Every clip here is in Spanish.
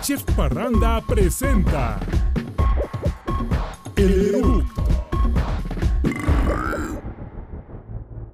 Chef Parranda presenta El Eructo.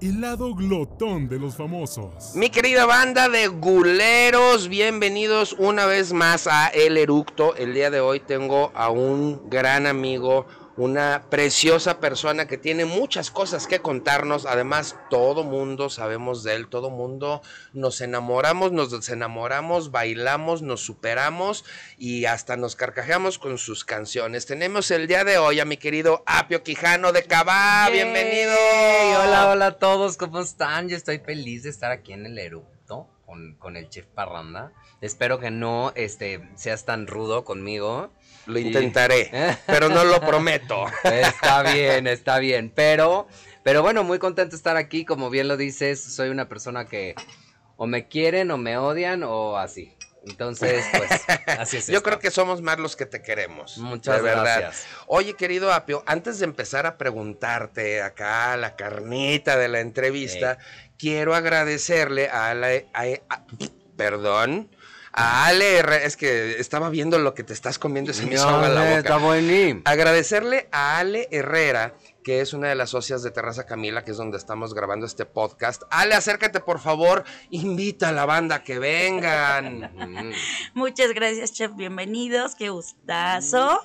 El lado glotón de los famosos. Mi querida banda de guleros, bienvenidos una vez más a El Eructo. El día de hoy tengo a un gran amigo, una preciosa persona que tiene muchas cosas que contarnos. Además, todo mundo sabemos de él, todo mundo nos enamoramos, nos desenamoramos, bailamos, nos superamos y hasta nos carcajeamos con sus canciones. Tenemos el día de hoy a mi querido Apio Quijano de Cabá. Yay. Bienvenido. Hola, hola a todos, ¿cómo están? Yo estoy feliz de estar aquí en el eructo con, con el chef Parranda. Espero que no este, seas tan rudo conmigo. Lo intentaré, pero no lo prometo. Está bien, está bien. Pero, pero bueno, muy contento de estar aquí. Como bien lo dices, soy una persona que o me quieren o me odian o así. Entonces, pues, así es. Yo esto. creo que somos más los que te queremos. Muchas de verdad. gracias. Oye, querido Apio, antes de empezar a preguntarte acá la carnita de la entrevista, quiero agradecerle a la. a- a- perdón. A Ale Herrera, es que estaba viendo lo que te estás comiendo y se me hizo agua la boca. Está buenísimo. Agradecerle a Ale Herrera, que es una de las socias de Terraza Camila, que es donde estamos grabando este podcast. Ale, acércate por favor, invita a la banda a que vengan. Muchas gracias, chef. Bienvenidos. Qué gustazo.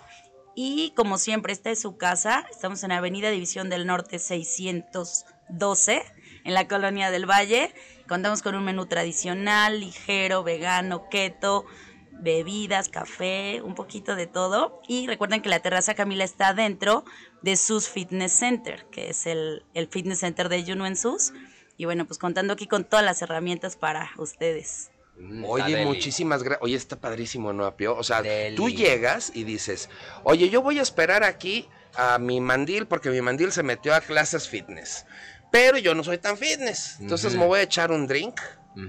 Y como siempre, esta es su casa. Estamos en Avenida División del Norte 612, en la Colonia del Valle. Contamos con un menú tradicional, ligero, vegano, keto, bebidas, café, un poquito de todo. Y recuerden que la terraza Camila está dentro de SUS Fitness Center, que es el, el fitness center de Juno en SUS. Y bueno, pues contando aquí con todas las herramientas para ustedes. Mm, Oye, deli. muchísimas gracias. Oye, está padrísimo, ¿no, Apio? O sea, Deli. tú llegas y dices, oye, yo voy a esperar aquí a mi mandil porque mi mandil se metió a clases fitness. Pero yo no soy tan fitness. Entonces Ujú. me voy a echar un drink.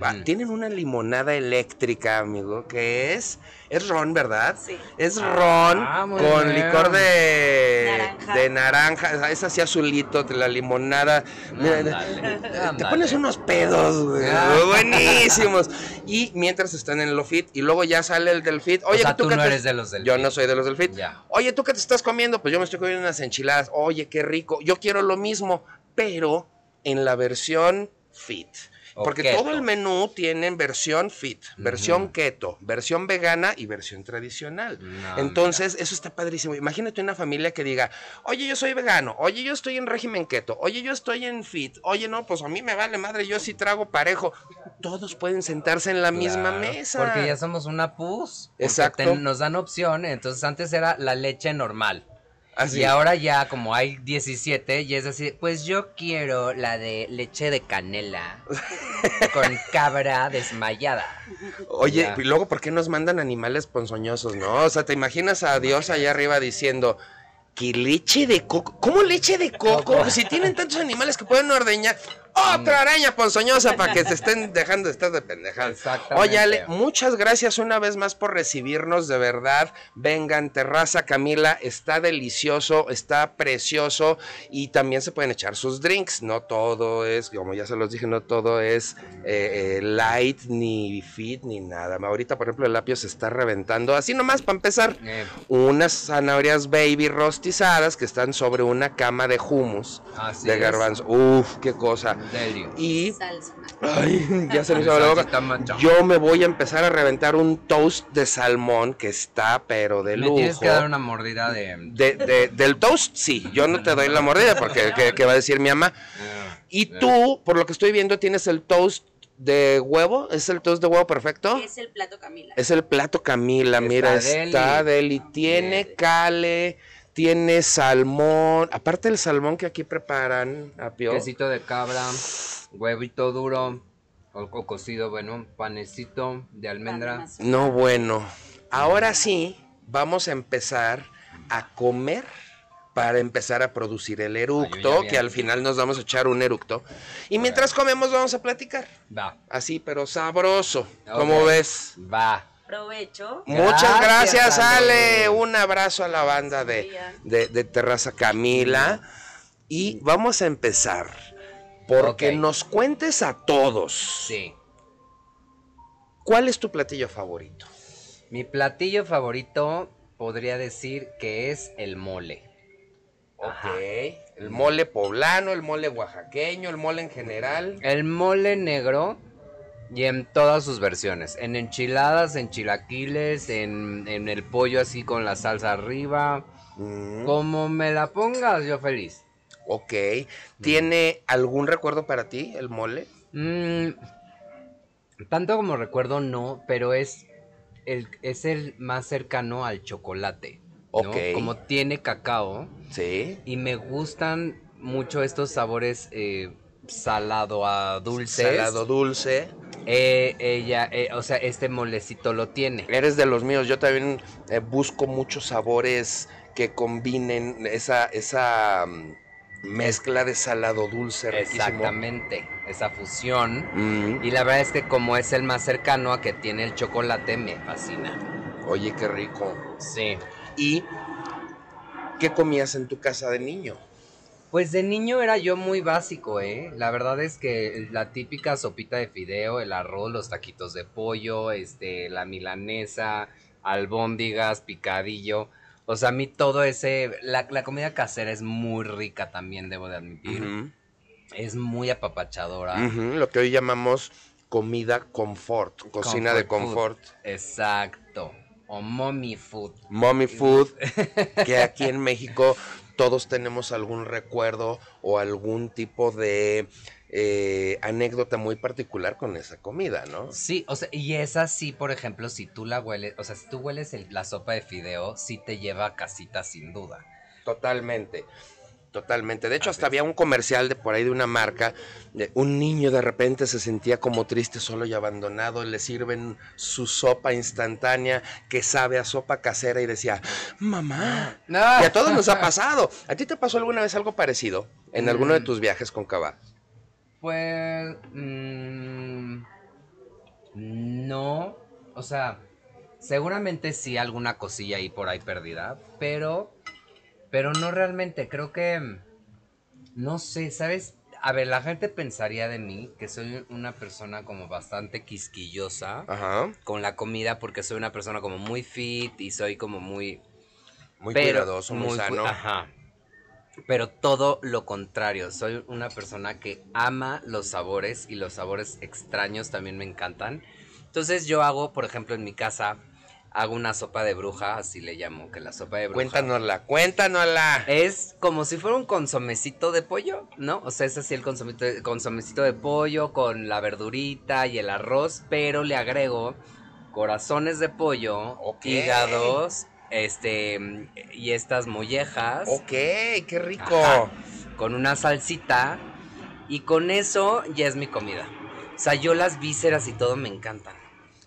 Va, Ujú. Tienen una limonada eléctrica, amigo, que es... Es ron, ¿verdad? Sí. Es Ah, ron muy con bien. licor de Naranja. de naranja. Es así azulito, la limonada. Mira, Ándale, te pones unos pedos, güey. Ah. Buenísimos. Y mientras están en lo fit, y luego ya sale el del fit. Oye, o sea, tú qué no te- eres de los del Yo fit. no soy de los del fit. Ya. Oye, ¿tú qué te estás comiendo? Pues yo me estoy comiendo unas enchiladas. Oye, qué rico. Yo quiero lo mismo, pero en la versión fit. O Porque keto. todo el menú tiene versión fit, versión keto, versión vegana y versión tradicional. No, Entonces, eso está padrísimo. Imagínate una familia que diga, oye, yo soy vegano, oye, yo estoy en régimen keto, oye, yo estoy en fit, oye, no, pues a mí me vale madre, yo sí trago parejo. Todos pueden sentarse en la misma mesa. Porque ya somos una pus. Exacto. te- nos dan opción. Entonces antes era la leche normal. Así. Y ahora ya, como hay 17, y es así, pues yo quiero la de leche de canela con cabra desmayada. Oye, Ya. y luego, ¿por qué nos mandan animales ponzoñosos, no? O sea, ¿te imaginas a Dios allá arriba diciendo, que leche de coco? ¿Cómo leche de coco? Si tienen tantos animales que pueden ordeñar. Otra araña ponzoñosa para que se estén dejando de estar de pendejadas. Oye, Ale, muchas gracias una vez más por recibirnos, de verdad. Vengan, Terraza Camila, está delicioso, está precioso y también se pueden echar sus drinks. No todo es, como ya se los dije, no todo es eh, eh, light, ni fit, ni nada. Ahorita, por ejemplo, el apio se está reventando. Así nomás, para empezar, Eh, unas zanahorias baby rostizadas que están sobre una cama de hummus así de es. garbanzo. Uf, qué cosa. Deli. Y Salsa. Ay, ya se me hizo la boca. Yo me voy a empezar a reventar un toast de salmón que está, pero de Me lujo. tienes que dar una mordida de... De- de- del toast, sí. Yo no te doy la mordida porque ¿qué, qué va a decir mi mamá? Eh, Y tú, por lo que estoy viendo, tienes el toast de huevo. ¿Es el toast de huevo perfecto? Es el plato Camila. Es el plato Camila, Está mira, deli. está deli. Tiene Deli. cale, tiene salmón. Aparte del salmón que aquí preparan, Apio. quesito de cabra, huevito duro, o, o cocido, bueno, panecito de almendra. No, bueno. Ahora sí, vamos a empezar a comer para empezar a producir el eructo, que al final nos vamos a echar un eructo. Y mientras comemos vamos a platicar. Va, Así, pero sabroso. ¿Cómo Ok. ves? va. Provecho. Muchas gracias, Gracias, Ale. Un abrazo a la banda de, de- de Terraza Camila. Y vamos a empezar. Porque nos cuentes a todos. Sí. ¿Cuál es tu platillo favorito? Mi platillo favorito podría decir que es el mole. Ok. Ajá. El mole poblano, el mole oaxaqueño, el mole en general. El mole negro y en todas sus versiones. En enchiladas, en chilaquiles, en, en el pollo así con la salsa arriba. Mm, Como me la pongas, yo feliz. ok. ¿Tiene algún recuerdo para ti el mole? Mm, tanto como recuerdo, no, pero es el, es el más cercano al chocolate. ¿no? Ok. Como tiene cacao Sí. y me gustan mucho estos sabores eh, salado a dulces. Salado dulce. Eh, ella, eh, o sea, este molecito lo tiene. Eres de los míos. Yo también eh, busco muchos sabores que combinen esa, esa mm, mezcla de salado dulce. riquísimo. Exactamente, esa fusión. Mm, Y la verdad es que como es el más cercano a que tiene el chocolate, me fascina. Oye, qué rico. Sí. ¿Y qué comías en tu casa de niño? Pues de niño era yo muy básico, ¿eh? La verdad es que la típica sopita de fideo, el arroz, los taquitos de pollo, este, la milanesa, albóndigas, picadillo. O sea, a mí todo ese... La, la comida casera es muy rica también, debo de admitir. Es muy apapachadora. Lo que hoy llamamos comida confort, cocina de confort. Exacto. O mommy food. Mommy food, que aquí en México todos tenemos algún recuerdo o algún tipo de eh, anécdota muy particular con esa comida, ¿no? Sí, o sea, y esa sí, por ejemplo, si tú la hueles, o sea, si tú hueles el- la sopa de fideo, sí te lleva a casita sin duda. Totalmente. Totalmente. De hecho, hasta había un comercial de por ahí de una marca. de un niño de repente se sentía como triste, solo y abandonado. Le sirven su sopa instantánea que sabe a sopa casera y decía, mamá. Y a todos nos ha pasado. ¿A ti te pasó alguna vez algo parecido en alguno de Mm. tus viajes con Cabá? Pues. mm, no. O sea, seguramente sí alguna cosilla ahí por ahí perdida. Pero. Pero no realmente. Creo que. No sé, ¿sabes? A ver, la gente pensaría de mí que soy una persona como bastante quisquillosa Ajá. con la comida porque soy una persona como muy fit y soy como muy Muy pero cuidadoso, muy, cu- sano. Ajá. Pero todo lo contrario. Soy una persona que ama los sabores y los sabores extraños también me encantan. Entonces yo hago, por ejemplo, en mi casa, hago una sopa de bruja, así le llamo, que la sopa de bruja. Cuéntanosla, cuéntanosla. Es como si fuera un consomecito de pollo, ¿no? O sea, es así el consomecito de pollo con la verdurita y el arroz, pero le agrego corazones de pollo, Ok. hígados, este, y estas mollejas. Ok, qué rico. Ajá, con una salsita y con eso ya es mi comida. O sea, yo las vísceras y todo me encantan.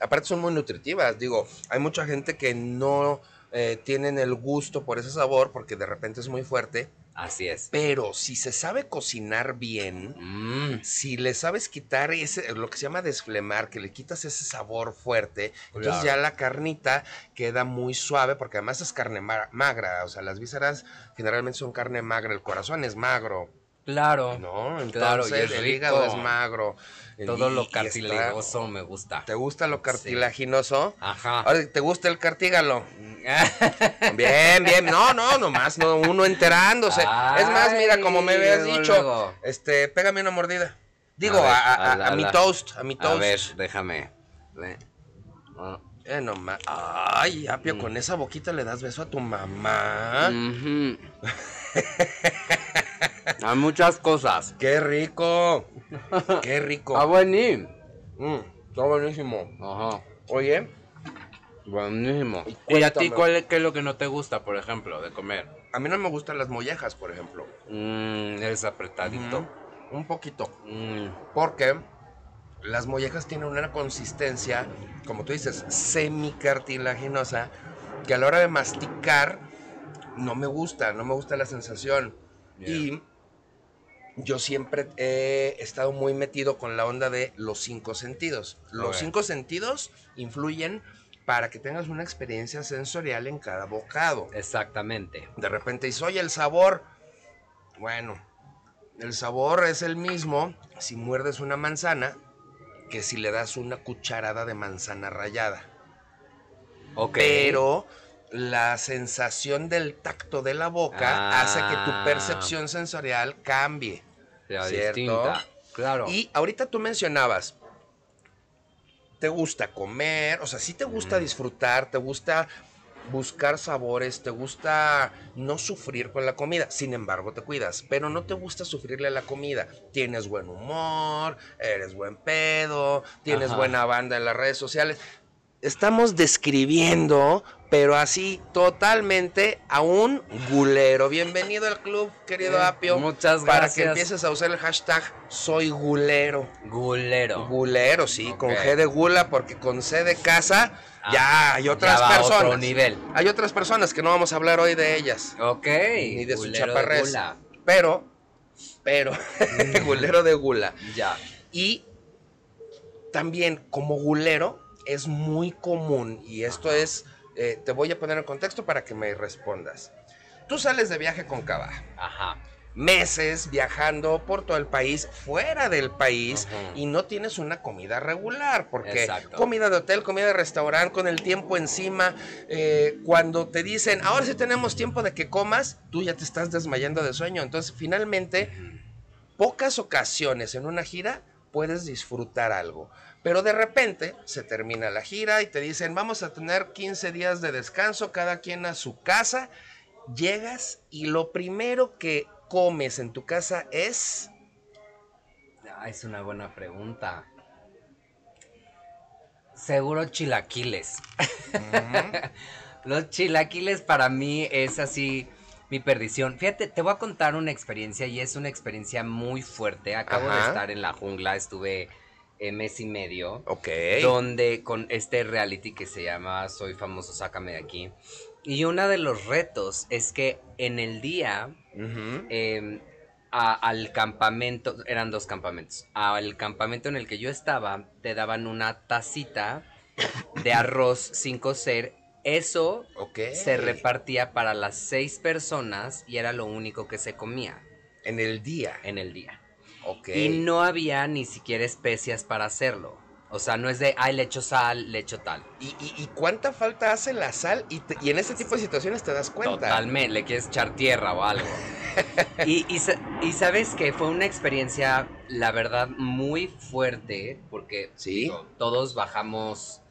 Aparte son muy nutritivas, digo, hay mucha gente que no eh, tienen el gusto por ese sabor porque de repente es muy fuerte, Así es. pero si se sabe cocinar bien, Mm, si le sabes quitar ese, lo que se llama desflemar, que le quitas ese sabor fuerte, entonces ya la carnita queda muy suave porque además es carne ma- magra, o sea, las vísceras generalmente son carne magra, el corazón es magro, claro. ¿no? Entonces Claro, y el rico. hígado es magro. Todo y- lo está- cartilagoso me gusta. ¿Te gusta lo cartilaginoso? Ajá. Ahora, ¿te gusta el cartígalo? Bien, bien. No, no, nomás no, uno enterándose. es más, mira, como me habías dicho, luego. este, pégame una mordida. Digo, A ver, a, a- a- ala, a mi toast, a mi A toast. ver, déjame. Ve. Ah. Eh, nomás. Ay, Apio, Mm. con esa boquita le das beso a tu mamá. Ujú. Hay muchas cosas. Qué rico. Qué rico. Ah, buenísimo. Mm, está buenísimo. Ajá. Oye, Buenísimo. Y ¿Y a ti cuál es, qué es lo que no te gusta, por ejemplo, de comer? a mí no me gustan las mollejas, por ejemplo. Mmm, eres apretadito. Un poquito. Mm, Porque las mollejas tienen una consistencia, como tú dices, semicartilaginosa, que a la hora de masticar no me gusta, no me gusta la sensación. Yeah. Y yo siempre he estado muy metido con la onda de los cinco sentidos. Los cinco sentidos influyen para que tengas una experiencia sensorial en cada bocado. exactamente. De repente dices, oye, el sabor. Bueno, el sabor es el mismo si muerdes una manzana que si le das una cucharada de manzana rallada. Ok. pero la sensación del tacto de la boca hace que tu Ah. percepción sensorial cambie. Sea ¿cierto? distinta. Claro. Y ahorita tú mencionabas, te gusta comer, o sea, sí te gusta Mm. disfrutar, te gusta buscar sabores, te gusta no sufrir con la comida, sin embargo te cuidas, pero no te gusta sufrirle a la comida. Tienes buen humor, eres buen pedo, tienes Ajá. buena banda en las redes sociales. Estamos describiendo, pero así totalmente a un gulero. Bienvenido al club, querido Eh, Apio. muchas Para gracias. que empieces a usar el hashtag soy gulero. Gulero. Gulero, sí, con. G de gula, porque con C de casa Ah, ya hay otras ya va personas. otro nivel. Hay otras personas que no vamos a hablar hoy de ellas, Ok. ni de su chaparrés. gula. Pero, pero, gulero de gula. Ya. Y también como gulero es muy común, y esto es, eh, te voy a poner en contexto para que me respondas. Tú sales de viaje con Cava, Ajá. meses viajando por todo el país, fuera del país, Ajá. y no tienes una comida regular, porque Exacto. comida de hotel, comida de restaurante, con el tiempo encima, eh, cuando te dicen, ahora sí tenemos tiempo de que comas, tú ya te estás desmayando de sueño. Entonces, finalmente, pocas ocasiones en una gira puedes disfrutar algo. Pero de repente se termina la gira y te dicen, vamos a tener 15 días de descanso, cada quien a su casa. Llegas y lo primero que comes en tu casa es... Ah, es una buena pregunta. Seguro chilaquiles. Los chilaquiles para mí es así mi perdición. Fíjate, te voy a contar una experiencia y es una experiencia muy fuerte. Acabo de estar en la jungla, estuve eh, mes y medio. Ok. donde con este reality que se llama Soy famoso, sácame de aquí. Y uno de los retos es que en el día eh, a- al campamento, eran dos campamentos, al campamento en el que yo estaba, te daban una tacita de arroz sin cocer. Eso se repartía para las seis personas y era lo único que se comía En el día. en el día. Y no había ni siquiera especias para hacerlo. O sea, no es de, ay, le echo sal, le echo tal. ¿Y, y- y cuánta falta hace la sal? Y, te- y en este tipo de situaciones te das cuenta. Totalmente, le quieres echar tierra o algo. y, y sa- y sabes que fue una experiencia, la verdad, muy fuerte, porque Sí. digo, todos bajamos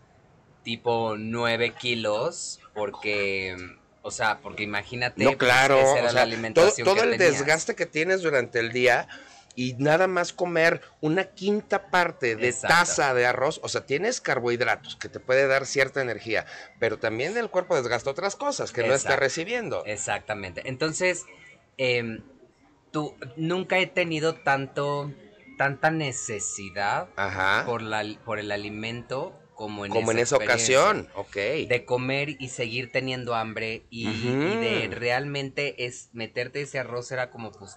tipo 9 kilos, porque, o sea, porque imagínate, No, pues, claro. o sea, la todo, alimentación todo que el tenías. desgaste que tienes durante el día y nada más comer una quinta parte de Exacto. taza de arroz, o sea, tienes carbohidratos que te puede dar cierta energía, pero también el cuerpo desgasta otras cosas que no está recibiendo. Exactamente. Entonces, em, tú, nunca he tenido tanto, tanta necesidad Ajá. por, la, por el alimento como en Como en esa esa experiencia. ocasión. Ok. De comer y seguir teniendo hambre y, y de realmente es meterte ese arroz era como pues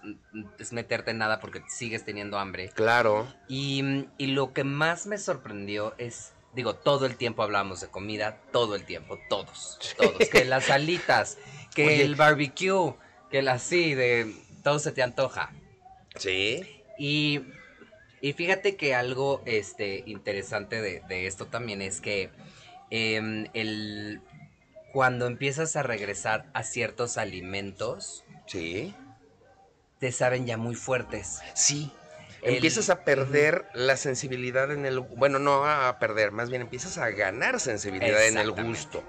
es meterte en nada porque sigues teniendo hambre. Claro. Y, y lo que más me sorprendió es, digo, todo el tiempo hablamos de comida, todo el tiempo, todos, todos, que las alitas, que Oye. el barbecue, que el así, de todo se te antoja. Sí. Y, y fíjate que algo este, interesante de, de esto también es que em, el, cuando empiezas a regresar a ciertos alimentos, Sí. te saben ya muy fuertes. Sí. El- Empiezas a perder la sensibilidad en el... Bueno, no a perder, más bien empiezas a ganar sensibilidad en el gusto.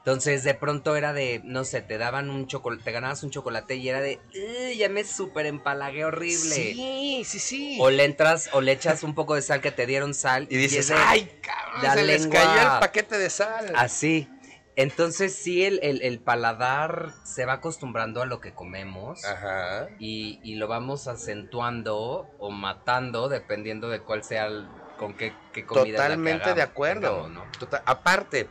Entonces de pronto era de, no sé, te daban un chocolate, te ganabas un chocolate y era de, "Ugh, ya me súper empalagué horrible. Sí, sí, sí. O le entras o le echas un poco de sal que te dieron sal Y dices, de- ay, cabrón, la se les lengua". cayó el paquete de sal. Así. Entonces sí, el, el- el paladar se va acostumbrando a lo que comemos Ajá. y, y lo vamos acentuando o matando dependiendo de cuál sea el, con qué, qué comida. es la que Totalmente de acuerdo. ¿no? Tota- aparte,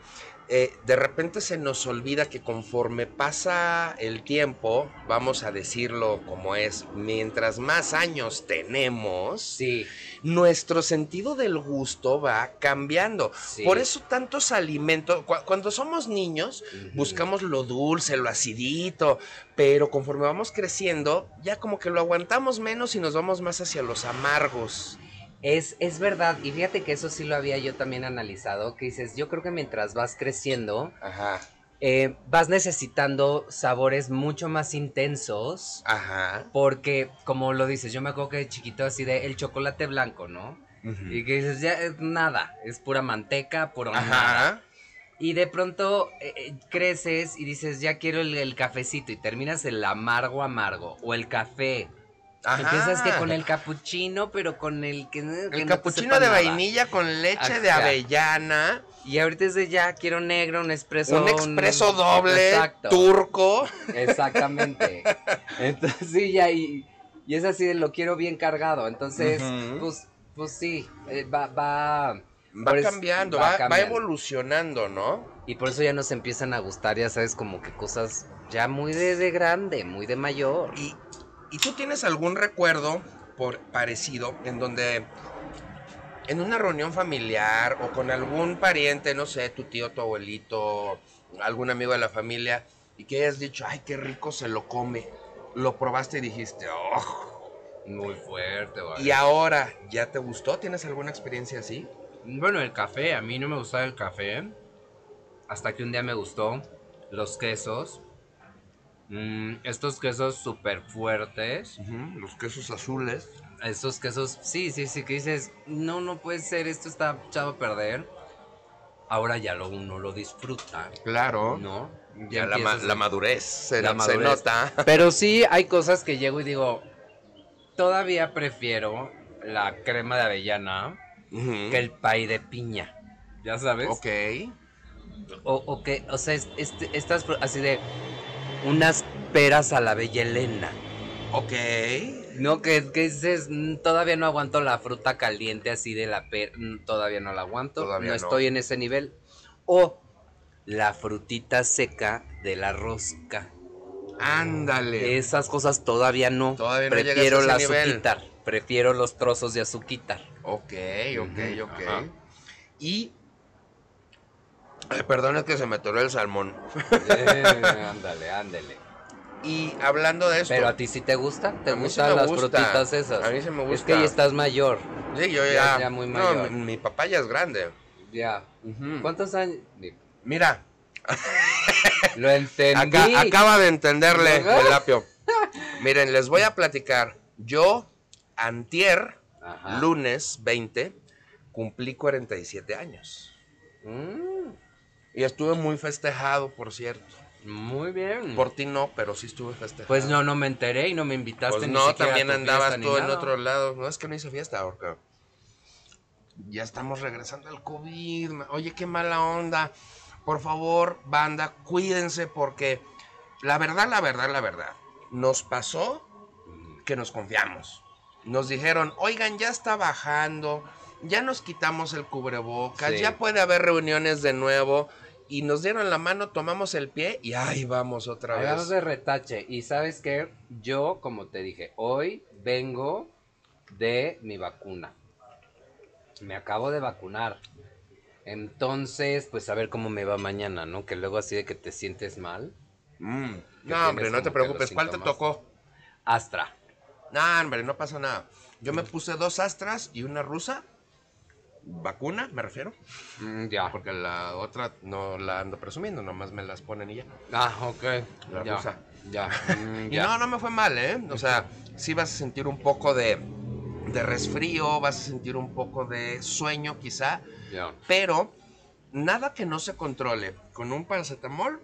eh, de repente se nos olvida que conforme pasa el tiempo, vamos a decirlo como es, mientras más años tenemos, Sí, nuestro sentido del gusto va cambiando. sí. Por eso tantos alimentos, cu- cuando somos niños, buscamos lo dulce, lo acidito, pero conforme vamos creciendo, ya como que lo aguantamos menos y nos vamos más hacia los amargos. Es, es verdad, y fíjate que eso sí lo había yo también analizado, que dices, yo creo que mientras vas creciendo, Ajá. eh, vas necesitando sabores mucho más intensos, Ajá. porque, como lo dices, yo me acuerdo que de chiquito así de el chocolate blanco, ¿no? Y que dices, ya es nada, es pura manteca, puro nada. Ajá. Y de pronto eh, eh, creces y dices, ya quiero el, el cafecito, y terminas el amargo amargo, o el café. Ajá. Empiezas que con el capuchino, pero con el que, que El te capuchino de nada. vainilla con leche de avellana. Y ahorita es de ya, quiero negro, un expreso. Un expreso doble, Exacto. turco. Exactamente. Entonces, sí, ya, y, y es así de lo quiero bien cargado. Entonces, pues, pues sí, eh, va, va. Va cambiando, va, va cambiando. evolucionando, ¿no? Y por eso ya nos empiezan a gustar, ya sabes, como que cosas ya muy de, de grande, muy de mayor. Y, y tú tienes algún recuerdo por parecido en donde en una reunión familiar o con algún pariente, no sé, tu tío, tu abuelito, algún amigo de la familia, y que hayas dicho, ay, qué rico se lo come. Lo probaste y dijiste, oh. Muy fuerte, güey. Y ahora, ¿ya te gustó? ¿Tienes alguna experiencia así? Bueno, el café, a mí no me gustaba el café. Hasta que un día me gustó los quesos. Mm, estos quesos súper fuertes. Los quesos azules. Estos quesos, sí, sí, sí, que dices, no, no puede ser, esto está echado a perder. Ahora ya lo uno lo disfruta, Claro. ¿no? Ya la, ma- madurez se, La se madurez. nota. Pero sí hay cosas que llego y digo, todavía prefiero la crema de avellana que el pay de piña. ¿Ya sabes? Ok. O, o que, o sea, es- este- estas fru- así de unas peras a la bella Elena. Ok. No, que, que dices, "Mm, todavía no aguanto la fruta caliente así de la pera, mm, todavía no la aguanto, Todavía no no. estoy en ese nivel. O la frutita seca de la rosca. Ándale. Esas cosas todavía no. Todavía no Prefiero a ese la nivel. azuquitar. Prefiero los trozos de azuquitar. Ok, ok, ok. ajá. Y. Ay, perdón, es que se me atoró el salmón. Eh, ándale, ándale. Y hablando de esto. Pero a ti sí te gusta, te sí gustan las gusta. frutitas esas. A mí sí me Es gusta. que ya estás mayor. Sí, yo ya- ya. ya muy no, mayor. mi, mi papá ya es grande. Ya. ¿Cuántos años? Mira, Lo entendí. acá- acaba de entenderle el apio. Miren, les voy a platicar. Yo, antier, Ajá. lunes 20, cumplí 47 años. Mm, Y estuve muy festejado, por cierto. muy bien. Por ti no, pero sí estuve festejado. Pues no, no me enteré y no me invitaste Pues ni no, también andabas tú en otro lado. No es que no hice fiesta, porque ya estamos regresando al COVID. Oye, qué mala onda. Por favor, banda, cuídense porque la verdad, la verdad, la verdad, nos pasó que nos confiamos. Nos dijeron, oigan, ya está bajando, ya nos quitamos el cubrebocas, Sí. ya puede haber reuniones de nuevo. Y nos dieron la mano, tomamos el pie y ahí vamos otra vez. Hagamos de retache. Y sabes qué, yo, como te dije, hoy vengo de mi vacuna. Me acabo de vacunar. Entonces, pues a ver cómo me va mañana, ¿no? Que luego así de que te sientes mal. Mm. Que No, hombre, no te que preocupes. ¿Cuál te tocó? Astra. No, hombre, no pasa nada. Yo me puse dos astras y una rusa. Vacuna, me refiero. Mm, ya. Porque la otra no la ando presumiendo, nomás me las ponen y ya. Ah, ok. La ya. rusa. Ya. mm, Y ya. no, no me fue mal, ¿eh? O sea, sí vas a sentir un poco de, de resfrío, vas a sentir un poco de sueño quizá, Ya. pero nada que no se controle con un paracetamol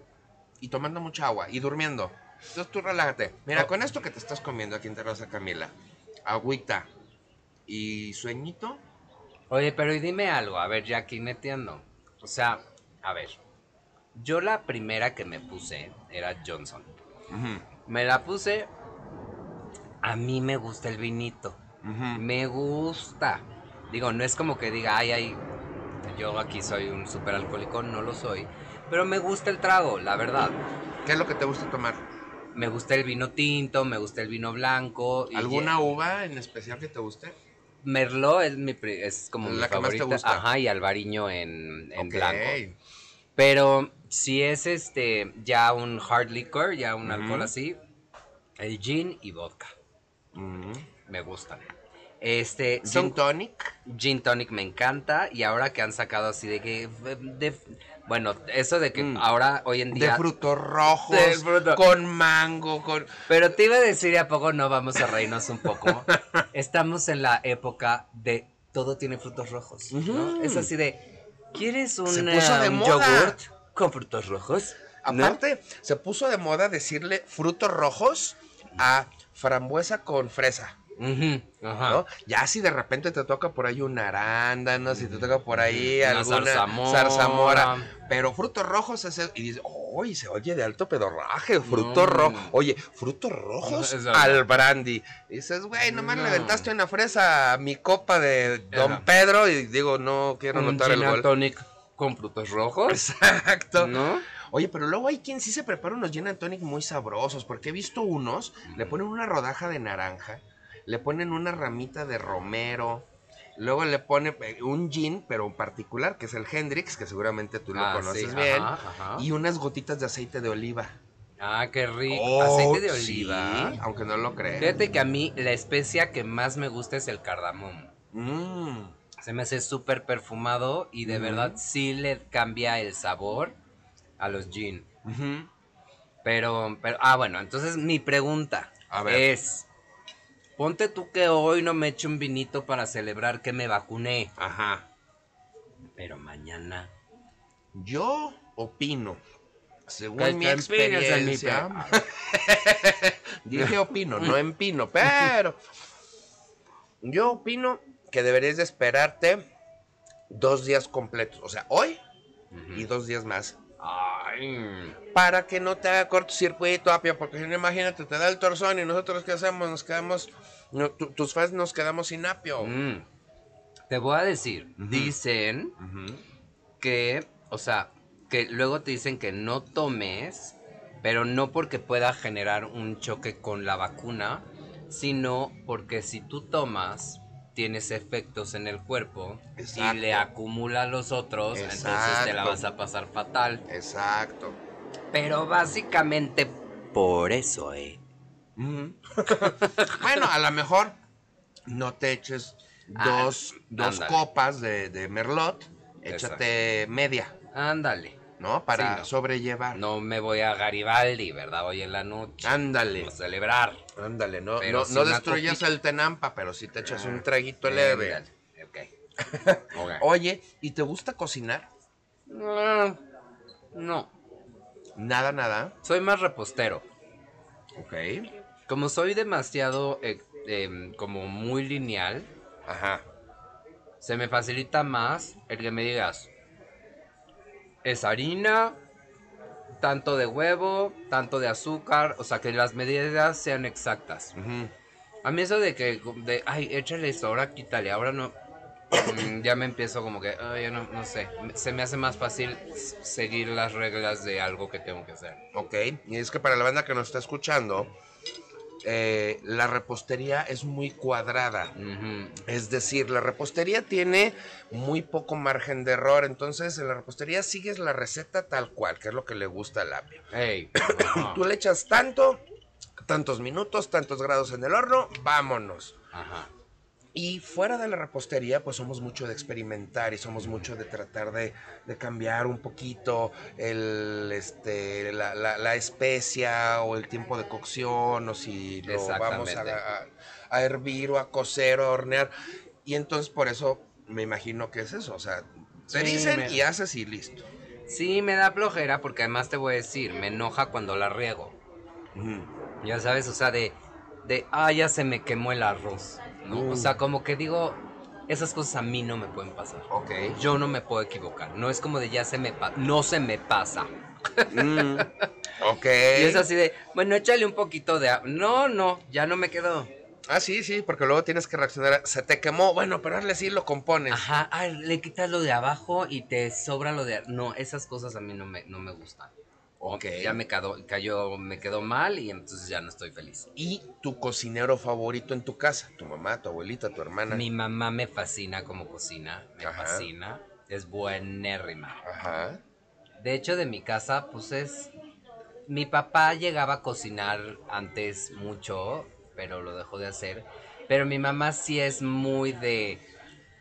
y tomando mucha agua y durmiendo. Entonces tú relájate. Mira, Oh. con esto que te estás comiendo aquí en Terraza Camila, agüita y sueñito, Oye, pero y dime algo, a ver, ya aquí metiendo. O sea, a ver. Yo la primera que me puse era Johnson. Me la puse. A mí me gusta el vinito. Me gusta. Digo, no es como que diga, ay, ay, yo aquí soy un super alcohólico, no lo soy. Pero me gusta el trago, la verdad. ¿qué es lo que te gusta tomar? Me gusta el vino tinto, me gusta el vino blanco. y ¿Alguna uva en especial que te guste? Merlot es, mi, es como La mi que más te favorita. gusta. Ajá, y albariño en, en Ok. blanco. Pero si es este ya un hard liquor, ya un alcohol así, el gin y vodka Mm. me gustan. Este, Gin son tonic. Gin Tonic me encanta y ahora que han sacado así de que de- bueno, eso de que Mm. ahora hoy en De día frutos rojos, De fruto- con mango, con... Pero te iba a decir ¿y a poco no vamos a reírnos un poco. Estamos en la época de todo tiene frutos rojos. Es así de ¿quieres un, de moda. yogurt con frutos rojos? ¿No? Aparte, se puso de moda decirle frutos rojos a frambuesa con fresa. Ujú, ajá. ¿no? Ya si de repente te toca por ahí un arándano, si te toca por ahí Una alguna zarzamora. zarzamora, pero frutos rojos es y dices, "Uy, se oye de alto pedorraje, frutos No. rojos." Oye, frutos rojos al brandy. dices, "Güey, nomás No. le aventaste una fresa a mi copa de Don Ajá. Pedro" y digo, "No quiero un notar el gol." tonic con frutos rojos, Exacto. ¿no? Oye, pero luego hay quien sí se prepara unos gin and tonic muy sabrosos, porque he visto unos, le ponen una rodaja de naranja, le ponen una ramita de romero, luego le ponen eh, un gin, pero en particular, que es el Hendrix, que seguramente tú lo Ah, conoces sí, bien, ajá, ajá. y unas gotitas de aceite de oliva. Ah, qué rico. Oh, Aceite de sí, oliva. aunque no lo creas. Fíjate que a mí la especia que más me gusta es el cardamomo. Mm, Se me hace súper perfumado y de verdad sí le cambia el sabor a los gin. Pero, pero, ah, bueno, entonces mi pregunta A ver. es, ponte tú que hoy no me eche un vinito para celebrar que me vacuné, Ajá. pero mañana... Yo opino, según ¿Qué- mi de mi experiencia, dije opino, no empino, pero yo opino que deberías de esperarte dos días completos, o sea, hoy y dos días más, Ay, para que no te haga cortocircuito, apio, porque si no, imagínate, te da el torzón y nosotros qué hacemos, nos quedamos, no, tu- tus fans nos quedamos sin apio. mm. Te voy a decir, dicen que, o sea, que luego te dicen que no tomes, pero no porque pueda generar un choque con la vacuna, sino porque si tú tomas, tienes efectos en el cuerpo Exacto. y le acumula a los otros, entonces te la vas a pasar fatal. Exacto. Pero básicamente por eso, eh. Bueno, a lo mejor no te eches Ah, dos, dos copas de, de merlot, échate media, Ándale. ¿no? Para Sí, no. sobrellevar. No me voy a Garibaldi, ¿verdad? Hoy en la noche. Ándale, Vamos a celebrar. Ándale, no, Pero no, no destruyas el tenampa, pero si te echas un traguito leve. Ándale, ok. Ok. Oye, ¿y te gusta cocinar? Ah, No, Nada, nada. soy más repostero. Ok. Como soy demasiado, eh, em, como muy lineal, Ajá. se me facilita más el que me digas, es harina, tanto de huevo, tanto de azúcar, o sea, que las medidas sean exactas. Ujú. A mí eso de que, de, ay, échale esto, ahora quítale, ahora no, mm, ya me empiezo como que, ay, ya no, no sé, se me hace más fácil seguir las reglas de algo que tengo que hacer. Ok, y es que para la banda que nos está escuchando, eh, la repostería es muy cuadrada. Es decir, la repostería tiene muy poco margen de error, entonces en la repostería sigues la receta tal cual, que es lo que le gusta al apio. Ey, ajá, Tú le echas tanto, tantos minutos, tantos grados en el horno, vámonos. ajá. Y fuera de la repostería, pues somos mucho de experimentar y somos mucho de tratar de, de cambiar un poquito el, este, la, la- la especia o el tiempo de cocción o si lo vamos a, Exactamente. a- a hervir o a cocer o a hornear. Y entonces por eso me imagino que es eso, o sea, te Sí, dicen me- y haces y listo. Sí, me da flojera porque además te voy a decir, me enoja cuando la riego. Ya sabes, o sea, de, de, ah, ya se me quemó el arroz, ¿no? Mm. O sea, como que digo, esas cosas a mí no me pueden pasar. Ok. Yo no me puedo equivocar, no es como de ya se me pasa, no se me pasa. Mm, ok. Y es así de, bueno, échale un poquito de... No, no, ya no me quedó. Ah, sí, sí, porque luego tienes que reaccionar. a, Se te quemó, bueno, pero hazle sí lo compones. Ajá, ay, le quitas lo de abajo y te sobra lo de... No, esas cosas a mí no me, no me gustan. Ok. Ya me quedó, cayó, me quedó mal y entonces ya no estoy feliz. ¿Y tu cocinero favorito en tu casa? ¿Tu mamá, tu abuelita, tu hermana? Mi mamá me fascina como cocina, me Ajá. fascina. Es buenérrima. Ajá. De hecho, de mi casa, pues es... Mi papá llegaba a cocinar antes mucho, pero lo dejó de hacer. Pero mi mamá sí es muy de,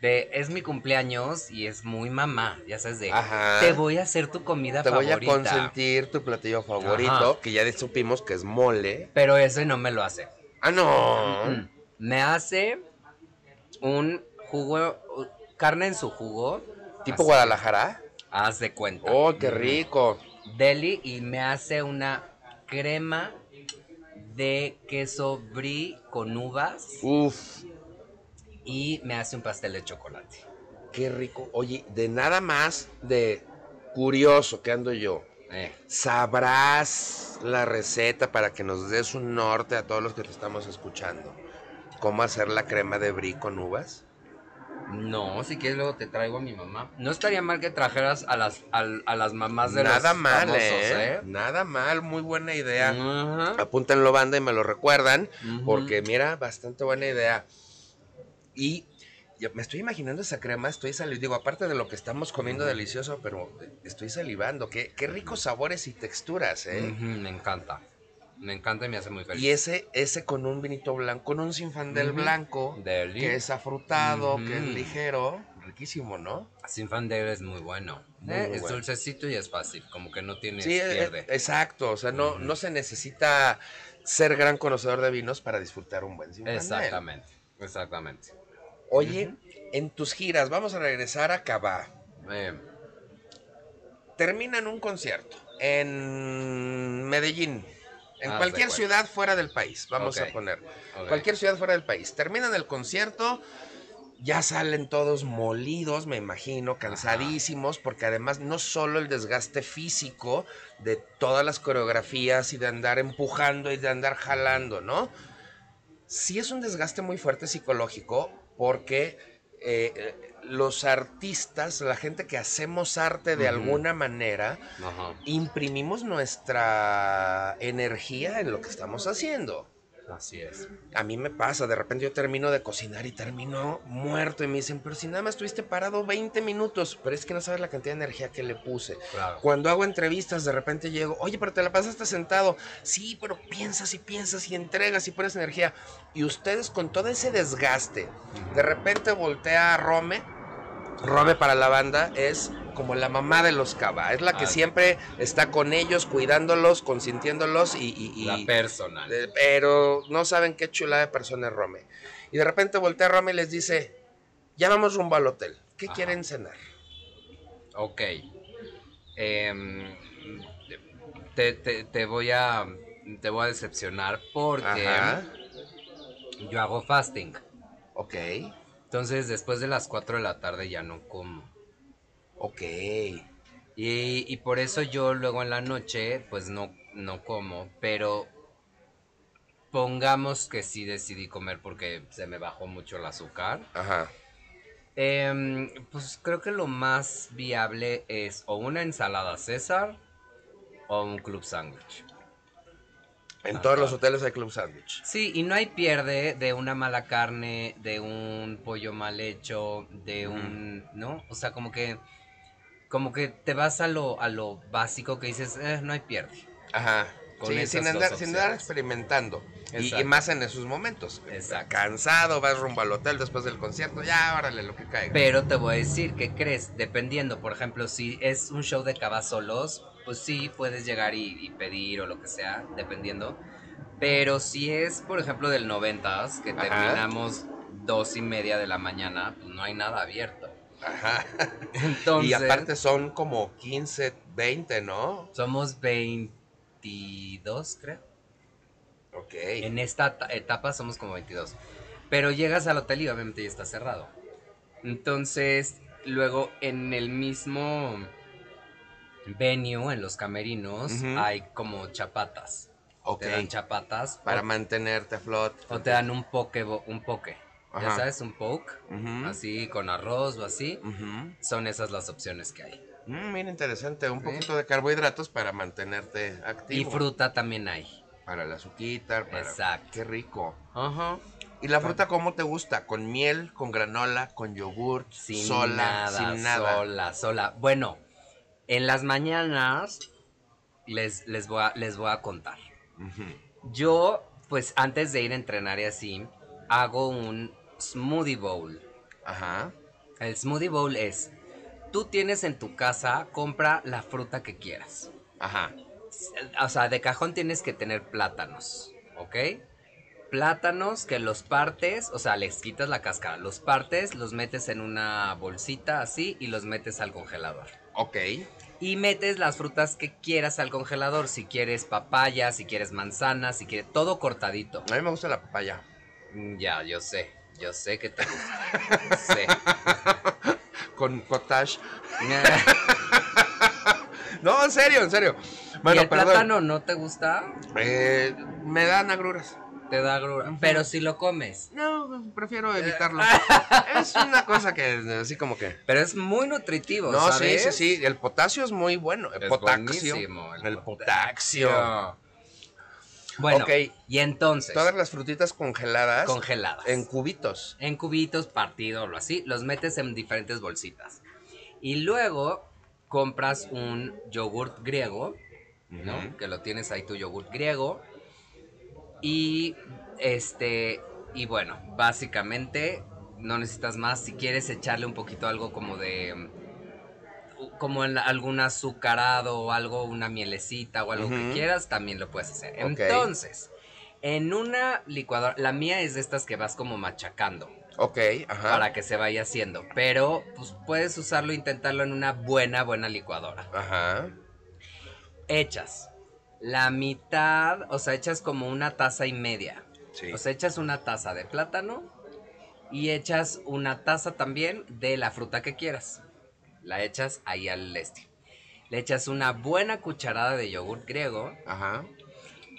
de, es mi cumpleaños y es muy mamá, ya sabes, de, Ajá. te voy a hacer tu comida Te voy a favorita. consentir tu platillo favorito, Ajá. que ya supimos que es mole. Pero ese no me lo hace. Ah, no. Mm. Me hace un jugo, carne en su jugo. Tipo así, Guadalajara. Haz de cuenta. Oh, qué Mm. rico. Deli y me hace una crema de queso brie con uvas Uf, y me hace un pastel de chocolate. qué rico. Oye, de nada más de curioso que ando yo. Eh, ¿Sabrás la receta para que nos des un norte a todos los que te estamos escuchando? ¿Cómo hacer la crema de brie con uvas? no, si quieres luego te traigo a mi mamá. No estaría mal que trajeras a las, a, las mamás de Nada los mal, famosos, ¿eh? ¿eh? Nada mal, muy buena idea. Ajá. Apúntenlo banda y me lo recuerdan, porque mira, bastante buena idea. Y yo me estoy imaginando esa crema, estoy salivando, digo, aparte de lo que estamos comiendo delicioso, pero estoy salivando, qué, qué ricos sabores y texturas, ¿eh? Me encanta. Me encanta y me hace muy feliz. Y ese, ese con un vinito blanco, con un sinfandel blanco, Deli. que es afrutado, que es ligero, riquísimo, ¿no? Sin fan de es muy bueno. Muy Eh, es bueno. dulcecito y es fácil, como que no tiene Sí, eh, pierde. exacto, o sea, no, no se necesita ser gran conocedor de vinos para disfrutar un buen sinfandel. exactamente, exactamente. Oye, en tus giras, vamos a regresar a Cabá. Eh, Terminan un concierto en Medellín, en de cualquier ciudad fuera del país, vamos a poner. Cualquier ciudad fuera del país. Terminan el concierto, ya salen todos molidos, me imagino, cansadísimos, porque además no solo el desgaste físico de todas las coreografías y de andar empujando y de andar jalando, ¿no? Sí es un desgaste muy fuerte psicológico porque eh, los artistas, la gente que hacemos arte de alguna manera, imprimimos nuestra energía en lo que estamos haciendo. Así es. A mí me pasa, de repente yo termino de cocinar y termino muerto y me dicen, pero si nada más estuviste parado 20 minutos, pero es que no sabes la cantidad de energía que le puse. Claro. Cuando hago entrevistas, de repente llego, oye, pero te la pasaste sentado. Sí, pero piensas y piensas y entregas y pones energía. Y ustedes con todo ese desgaste, de repente voltea a Rome. Rome para la banda es como la mamá de los cava. Es la que Ah. siempre está con ellos, cuidándolos, consintiéndolos y... y- y- La personal. pero no saben qué chulada de persona es Rome. Y de repente voltea a Rome y les dice, ya vamos rumbo al hotel. ¿Qué Ajá. quieren cenar? Ok. Em, te, te- te voy a te voy a decepcionar porque Ajá. yo hago fasting. Ok, Entonces después de las 4 de la tarde ya no como. ok. Y, y por eso yo luego en la noche pues no, no como, pero pongamos que sí decidí comer porque se me bajó mucho el azúcar. Ajá. Em, pues creo que lo más viable es o una ensalada César o un club sándwich. En todos los hoteles hay club sándwich. Sí, y no hay pierde de una mala carne, de un pollo mal hecho, de un, ¿no? O sea, como que como que te vas a lo a lo básico que dices, "Eh, no hay pierde. Ajá. Con Sí, sin andar, sin andar experimentando. Y, más en esos momentos. Exacto. Cansado, vas rumbo al hotel después del concierto. Ya, órale, lo que caiga. Pero te voy a decir, ¿qué crees? Dependiendo, por ejemplo, si es un show de cava solos, pues sí, puedes llegar y, y pedir o lo que sea, dependiendo. Pero si es, por ejemplo, del noventas, que Ajá. terminamos dos y media de la mañana, pues no hay nada abierto. Ajá. Entonces, y aparte son como 15, 20, ¿no? somos 22, creo. Ok. En esta ta- etapa somos como 22. Pero llegas al hotel y obviamente ya está cerrado. Entonces, luego en el mismo venue, en los camerinos, hay como chapatas. Ok. Te dan chapatas. Para o, mantenerte a flote. o te dan un poke, un poke. Ya sabes, un poke. Así, con arroz o así. Son esas las opciones que hay. Mm, mira, interesante. Un Sí. poquito de carbohidratos para mantenerte activo. Y fruta también hay. Para la azuquita, para... Exacto. Qué rico. Ajá. ¿Y la fruta cómo te gusta? ¿Con miel, con granola, con yogurt, Sin sola, nada, sin nada? sola, sola. Bueno, en las mañanas les, les, voy, a, les voy a contar. Yo, pues antes de ir a entrenar y así, hago un smoothie bowl. Ajá. El smoothie bowl es, tú tienes en tu casa, compra la fruta que quieras. Ajá. O sea, de cajón tienes que tener plátanos, ¿ok? Plátanos que los partes, o sea, les quitas la cáscara, los partes, los metes en una bolsita así y los metes al congelador. Ok. Y metes las frutas que quieras al congelador, si quieres papaya, si quieres manzana, si quieres todo cortadito. A mí me gusta la papaya. Mm, Ya, yo sé, yo sé que te gusta. sé. Con cottage. No, en serio, en serio. Bueno, ¿Y el perdón. plátano no te gusta? Eh, me dan agruras. Te da grura. Pero si lo comes. No, prefiero evitarlo. es una cosa que así como que. Pero es muy nutritivo, No, ¿sabes? sí, sí, sí. El potasio es muy bueno. El Es potasio. El, potasio. Bueno, Ok. y entonces, Todas las frutitas congeladas. congeladas. En cubitos. en cubitos, partido o así, los metes en diferentes bolsitas. Y luego compras un yogurt griego, ¿no? Que lo tienes ahí tu yogurt griego. Y este, y bueno, básicamente no necesitas más. Si quieres echarle un poquito algo como de como en algún azucarado o algo, una mielecita o algo que quieras, también lo puedes hacer. Entonces, en una licuadora, la mía es de estas que vas como machacando Ok, ajá. para que se vaya haciendo, pero pues puedes usarlo, intentarlo en una buena, buena licuadora. Ajá. Echas la mitad, o sea, echas como una taza y media. Sí. O sea, echas una taza de plátano y echas una taza también de la fruta que quieras. La echas ahí al este. Le echas una buena cucharada de yogur griego Ajá.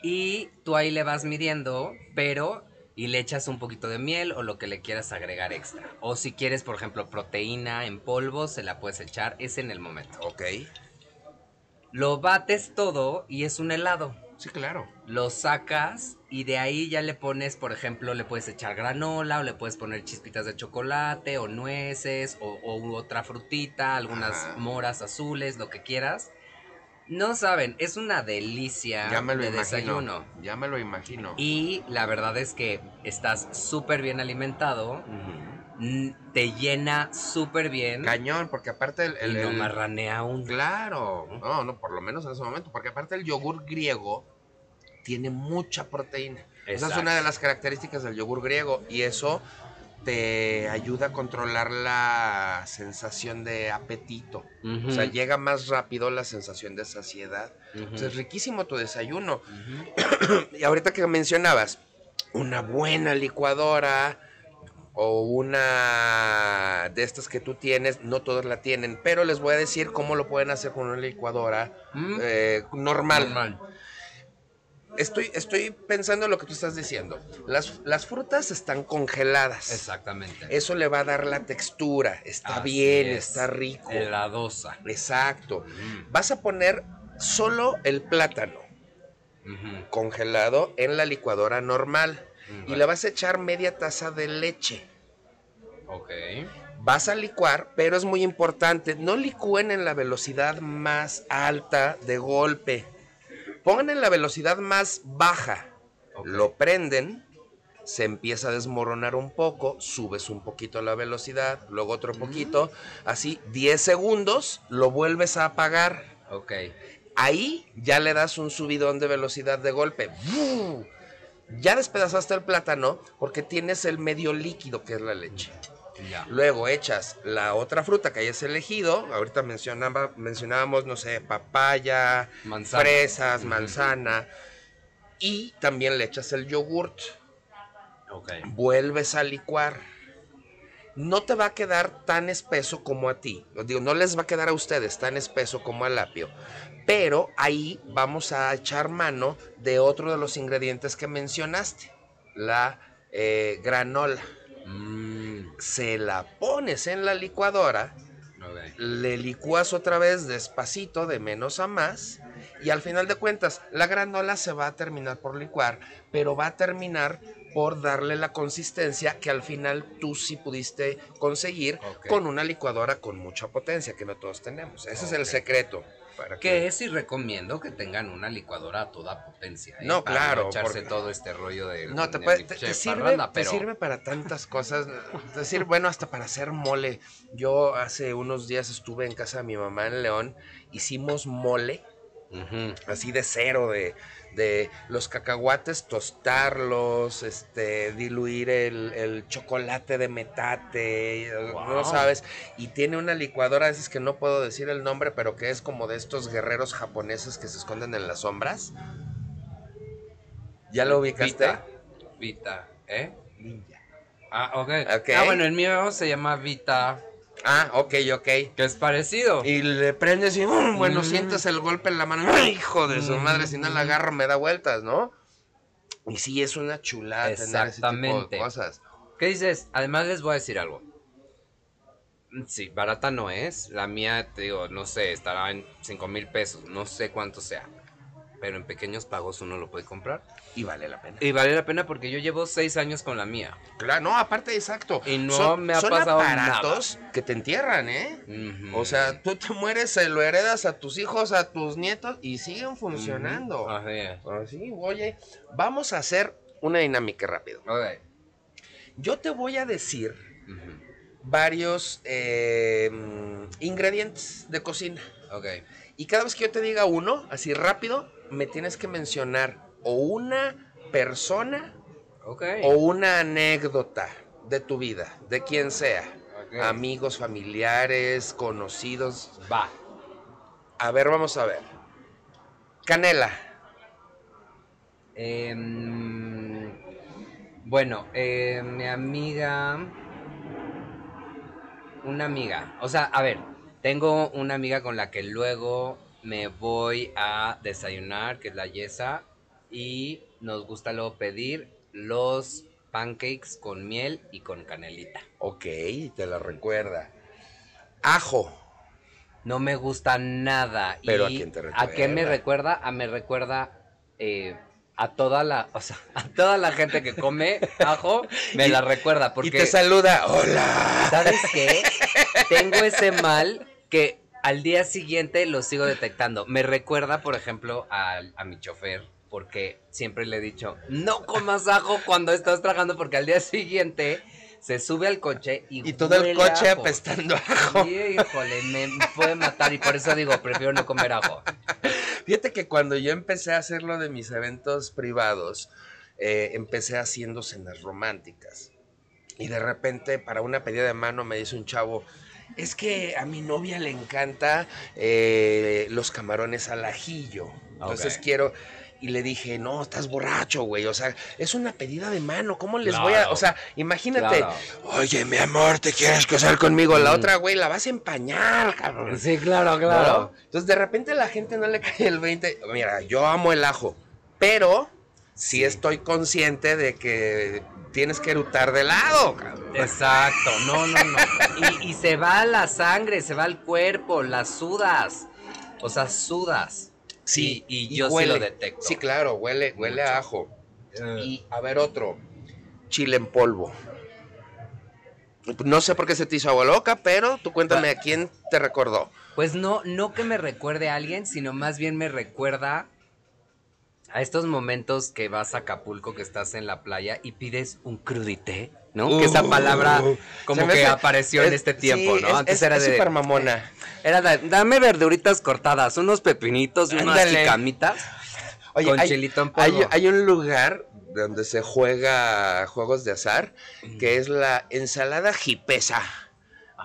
y tú ahí le vas midiendo, pero y le echas un poquito de miel o lo que le quieras agregar extra. O si quieres, por ejemplo, proteína en polvo, se la puedes echar, es en el momento. Ok. Lo bates todo y es un helado. Sí, claro. Lo sacas y de ahí ya le pones, por ejemplo, le puedes echar granola o le puedes poner chispitas de chocolate o nueces o, o otra frutita, algunas Ajá. moras azules, lo que quieras. No saben, es una delicia Ya me lo de imagino. desayuno. Ya me lo imagino. Y la verdad es que estás súper bien alimentado, te llena súper bien Cañón, porque aparte el. el- y no el- marranea aún. Claro. No, no, por lo menos en ese momento. Porque aparte el yogur griego tiene mucha proteína. Esa es una de las características del yogur griego. Y eso te ayuda a controlar la sensación de apetito. O sea, llega más rápido la sensación de saciedad. O sea, es riquísimo tu desayuno. Y ahorita que mencionabas, una buena licuadora o una de estas que tú tienes, no todos la tienen, pero les voy a decir cómo lo pueden hacer con una licuadora Mm, eh, normal. normal. Estoy, estoy pensando en lo que tú estás diciendo. Las, las frutas están congeladas. Exactamente. Eso le va a dar la textura. Está Así bien, es. está rico. Heladosa. Exacto. Mm, Vas a poner solo el plátano congelado en la licuadora normal. Y le vas a echar media taza de leche. Ok. Vas a licuar, pero es muy importante, no licúen en la velocidad más alta de golpe. Pongan en la velocidad más baja. Lo prenden, se empieza a desmoronar un poco, subes un poquito la velocidad, luego otro poquito, así 10 segundos, lo vuelves a apagar. Ok. Ahí ya le das un subidón de velocidad de golpe. ¡Buu! Ya despedazaste el plátano porque tienes el medio líquido que es la leche. Ya. Luego echas la otra fruta que hayas elegido. Ahorita mencionaba, mencionábamos, no sé, papaya, Manzana. fresas, manzana. Y también le echas el yogurt. Ok. Vuelves a licuar. No te va a quedar tan espeso como a ti. Digo, no les va a quedar a ustedes tan espeso como al apio. Pero ahí vamos a echar mano de otro de los ingredientes que mencionaste. La eh, granola. Mm, Se la pones en la licuadora. Le licúas otra vez despacito, de menos a más. Y al final de cuentas, la granola se va a terminar por licuar, pero va a terminar por darle la consistencia que al final tú sí pudiste conseguir con una licuadora con mucha potencia, que no todos tenemos. Ese es el secreto. Para Que sí recomiendo que tengan una licuadora a toda potencia. ¿eh? No, Para claro, echarse porque- todo este rollo de. No, te, de puede- te- te sirve, parranda, te sirve para tantas cosas. Te sirve, bueno, hasta para hacer mole. Yo hace unos días estuve en casa de mi mamá en León. Hicimos mole, Así de cero, de, de los cacahuates, tostarlos, este, diluir el, el chocolate de metate, no Wow. sabes. Y tiene una licuadora, a veces que no puedo decir el nombre, pero que es como de estos guerreros japoneses que se esconden en las sombras. ¿Ya lo ubicaste? Vita. Vita, ¿eh? Ah, ok. Ok. Ah, bueno, el mío se llama Vita, Ah, ok, ok. que es parecido. Y le prendes y, mm, bueno, Mm. sientes el golpe en la mano. ¡Ay, hijo de su madre! Si no la agarro, me da vueltas, ¿no? Y sí, es una chulada tener ese tipo de cosas. ¿Qué dices? Además les voy a decir algo. Sí, barata no es. La mía, te digo, no sé, estará en 5 mil pesos. No sé cuánto sea. Pero en pequeños pagos uno lo puede comprar. Y vale la pena. Y vale la pena porque yo llevo 6 años con la mía. Claro, no, aparte, exacto. Y no me ha son pasado aparatos que te entierran, ¿eh? O sea, tú te mueres, se lo heredas a tus hijos, a tus nietos y siguen funcionando. Ujú. Así es. Así, oye, vamos a hacer una dinámica rápido. Ok. Yo te voy a decir varios eh, ingredientes de cocina. Ok. Y cada vez que yo te diga uno, así rápido, me tienes que mencionar o una persona o una anécdota de tu vida, de quien sea. Amigos, familiares, conocidos. Va. A ver, vamos a ver. Canela. Em, bueno, eh, mi amiga. Una amiga. O sea, a ver, tengo una amiga con la que luego me voy a desayunar, que es la Yesa, y nos gusta luego pedir los pancakes con miel y con canelita. Ok, te la recuerda. Ajo. No me gusta nada. Pero, y ¿a quién te ¿A qué me recuerda? recuerda? A me recuerda eh, a toda la, o sea, a toda la gente que come ajo, me Y- la recuerda. Porque, Y te saluda. Hola. ¿sabes qué? Tengo ese mal que al día siguiente lo sigo detectando. Me recuerda, por ejemplo, a, mi chofer, porque siempre le he dicho, no comas ajo cuando estás tragando, porque al día siguiente se sube al coche y, Y todo el coche ajo. apestando ajo. Sí, híjole, me puede matar y por eso digo, prefiero no comer ajo. Fíjate que cuando yo empecé a hacer lo de mis eventos privados, eh, empecé haciendo cenas románticas. Y de repente, para una pedida de mano, me dice un chavo, es que a mi novia le encanta eh, los camarones al ajillo. Entonces quiero... Y le dije, no, estás borracho, güey. O sea, es una pedida de mano. ¿Cómo les voy a...? Claro. O sea, imagínate. Claro. Oye, mi amor, ¿te quieres casar conmigo? La Mm. otra, güey, la vas a empañar, cabrón. Sí, claro, ¿no? Entonces de repente la gente no le cae el 20. Mira, yo amo el ajo, pero sí, Sí. estoy consciente de que tienes que erutar de lado, cabrón. Exacto, no, no, no. Y, y se va la sangre, se va el cuerpo, las sudas. O sea, sudas. Sí, y, y yo sí lo detecto. Sí, claro, huele, huele a ajo. Y a ver otro, chile en polvo. No sé por qué se te hizo agua loca, pero tú cuéntame a quién te recordó. Pues no, no que me recuerde a alguien, sino más bien me recuerda a estos momentos que vas a Acapulco, que estás en la playa y pides un crudité, ¿no? que esa palabra Uh, como se me que hace- apareció en es- este tiempo, sí, ¿no? es- Antes es- era de... súper mamona. Era de, dame verduritas cortadas, unos pepinitos y unas Oye, con hay- chilito en polvo. hay un lugar donde se juega juegos de azar que es la ensalada jipesa.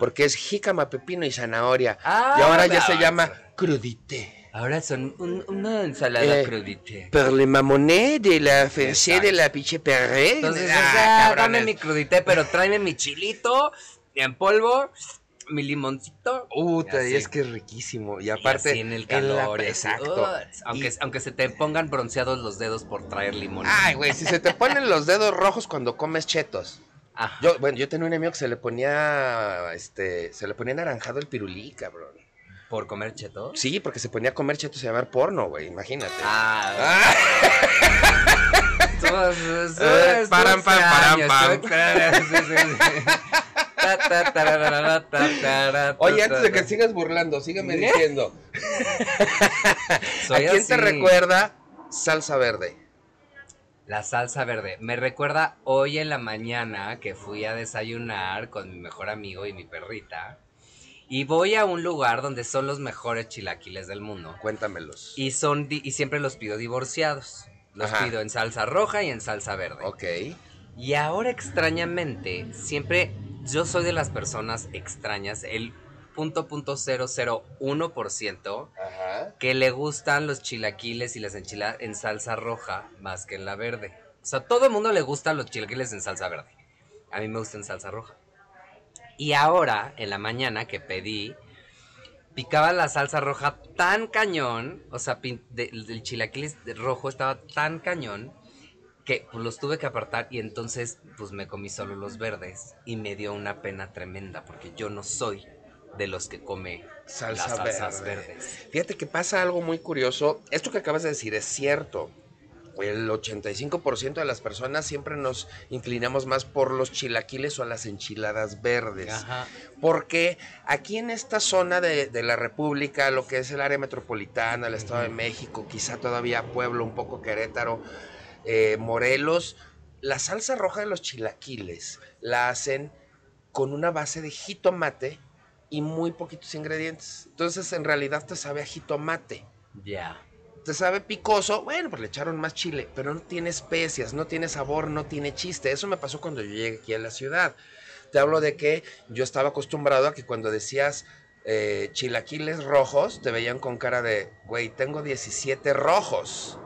Porque es jícama, pepino y zanahoria. Ah, y ahora ya se llama crudité. Ahora son un- una ensalada Eh, crudité. Pero le mamoné de la Exacto. de la piche perré. Entonces, Ah, o sea, dame mi crudité, pero tráeme mi chilito en polvo, mi limoncito. Y así. es que es riquísimo. Y aparte, en el la- calor. así, exacto. aunque, Y- aunque se te pongan bronceados los dedos por traer limón. Ay, güey, si se te ponen los dedos rojos cuando comes chetos. Ajá. Yo, bueno, yo tenía un amigo que se le ponía, este, se le ponía naranjado el pirulí, cabrón. ¿Por comer chetos? Sí, porque se ponía a comer chetos y a ver porno, güey, imagínate. Ah, Ah, Eh, sí, sí, sí. Ta, tararara, ta, tara, Oye, antes de que sigas burlando, sígueme diciendo. Soy ¿A quién te así. recuerda salsa verde? La salsa verde. Me recuerda hoy en la mañana que fui a desayunar con mi mejor amigo y mi perrita. Y voy a un lugar donde son los mejores chilaquiles del mundo. Cuéntamelos. Y son y siempre los pido divorciados. Los Ajá. pido en salsa roja y en salsa verde. Ok. Y ahora extrañamente, siempre yo soy de las personas extrañas, el punto punto cero cero uno por ciento que le gustan los chilaquiles y las enchiladas en salsa roja más que en la verde. O sea, a todo el mundo le gustan los chilaquiles en salsa verde. A mí me gusta en salsa roja. Y ahora, en la mañana que pedí, picaba la salsa roja tan cañón, o sea, pin- de- el chilaquiles rojo estaba tan cañón que pues, los tuve que apartar y entonces pues me comí solo los verdes y me dio una pena tremenda porque yo no soy de los que come Salsa las salsas verde. verdes. Fíjate que pasa algo muy curioso. Esto que acabas de decir es cierto. El 85% de las personas siempre nos inclinamos más por los chilaquiles o las enchiladas verdes. Ajá. Porque aquí en esta zona de, de la República, lo que es el área metropolitana, el Estado de México, quizá todavía Pueblo, un poco Querétaro, eh, Morelos, la salsa roja de los chilaquiles la hacen con una base de jitomate y muy poquitos ingredientes. Entonces en realidad te sabe a jitomate. Ya. Te sabe picoso, bueno, pues le echaron más chile, pero no tiene especias, no tiene sabor, no tiene chiste. Eso me pasó cuando yo llegué aquí a la ciudad. Te hablo de que yo estaba acostumbrado a que cuando decías eh, chilaquiles rojos, te veían con cara de, güey, tengo 17 rojos.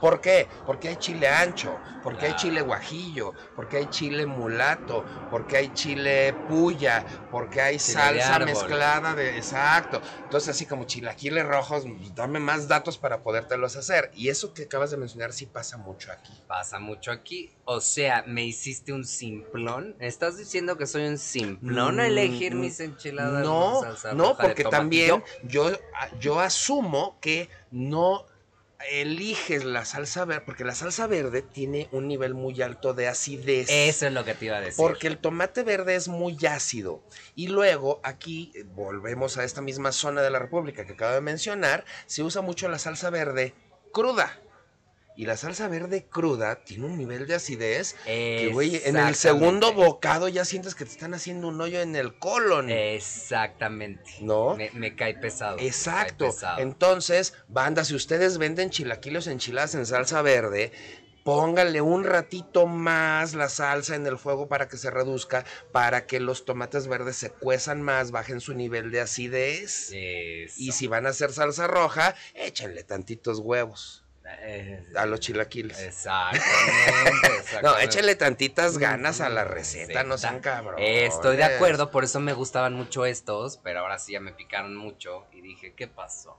¿Por qué? Porque hay chile ancho, porque hay chile guajillo, porque hay chile mulato, porque hay chile puya, porque hay Chile salsa mezclada de... Exacto. Entonces así como chilaquiles rojos, dame más datos para podértelos hacer. Y eso que acabas de mencionar sí pasa mucho aquí. Pasa mucho aquí. O sea, me hiciste un simplón. ¿Estás diciendo que soy un simplón a elegir Mm, mis enchiladas? No, con salsa no, porque también yo, yo asumo que no eliges la salsa verde, porque la salsa verde tiene un nivel muy alto de acidez. Eso es lo que te iba a decir. Porque el tomate verde es muy ácido. Y luego aquí, eh, volvemos a esta misma zona de la República que acabo de mencionar, se usa mucho la salsa verde cruda. Y la salsa verde cruda tiene un nivel de acidez que, güey, en el segundo bocado ya sientes que te están haciendo un hoyo en el colon. Exactamente. ¿No? Me, me cae pesado. cae Exacto. pesado. Entonces, banda, si ustedes venden chilaquiles enchiladas en salsa verde, pónganle un ratito más la salsa en el fuego para que se reduzca, para que los tomates verdes se cuezan más, bajen su nivel de acidez. Eso. Y si van a hacer salsa roja, échenle tantitos huevos a los chilaquiles. Exactamente. No, exactamente. échenle tantitas ganas a la receta, no sean cabrones. Estoy de acuerdo, por eso me gustaban mucho estos, pero ahora sí ya me picaron mucho y dije, ¿qué pasó?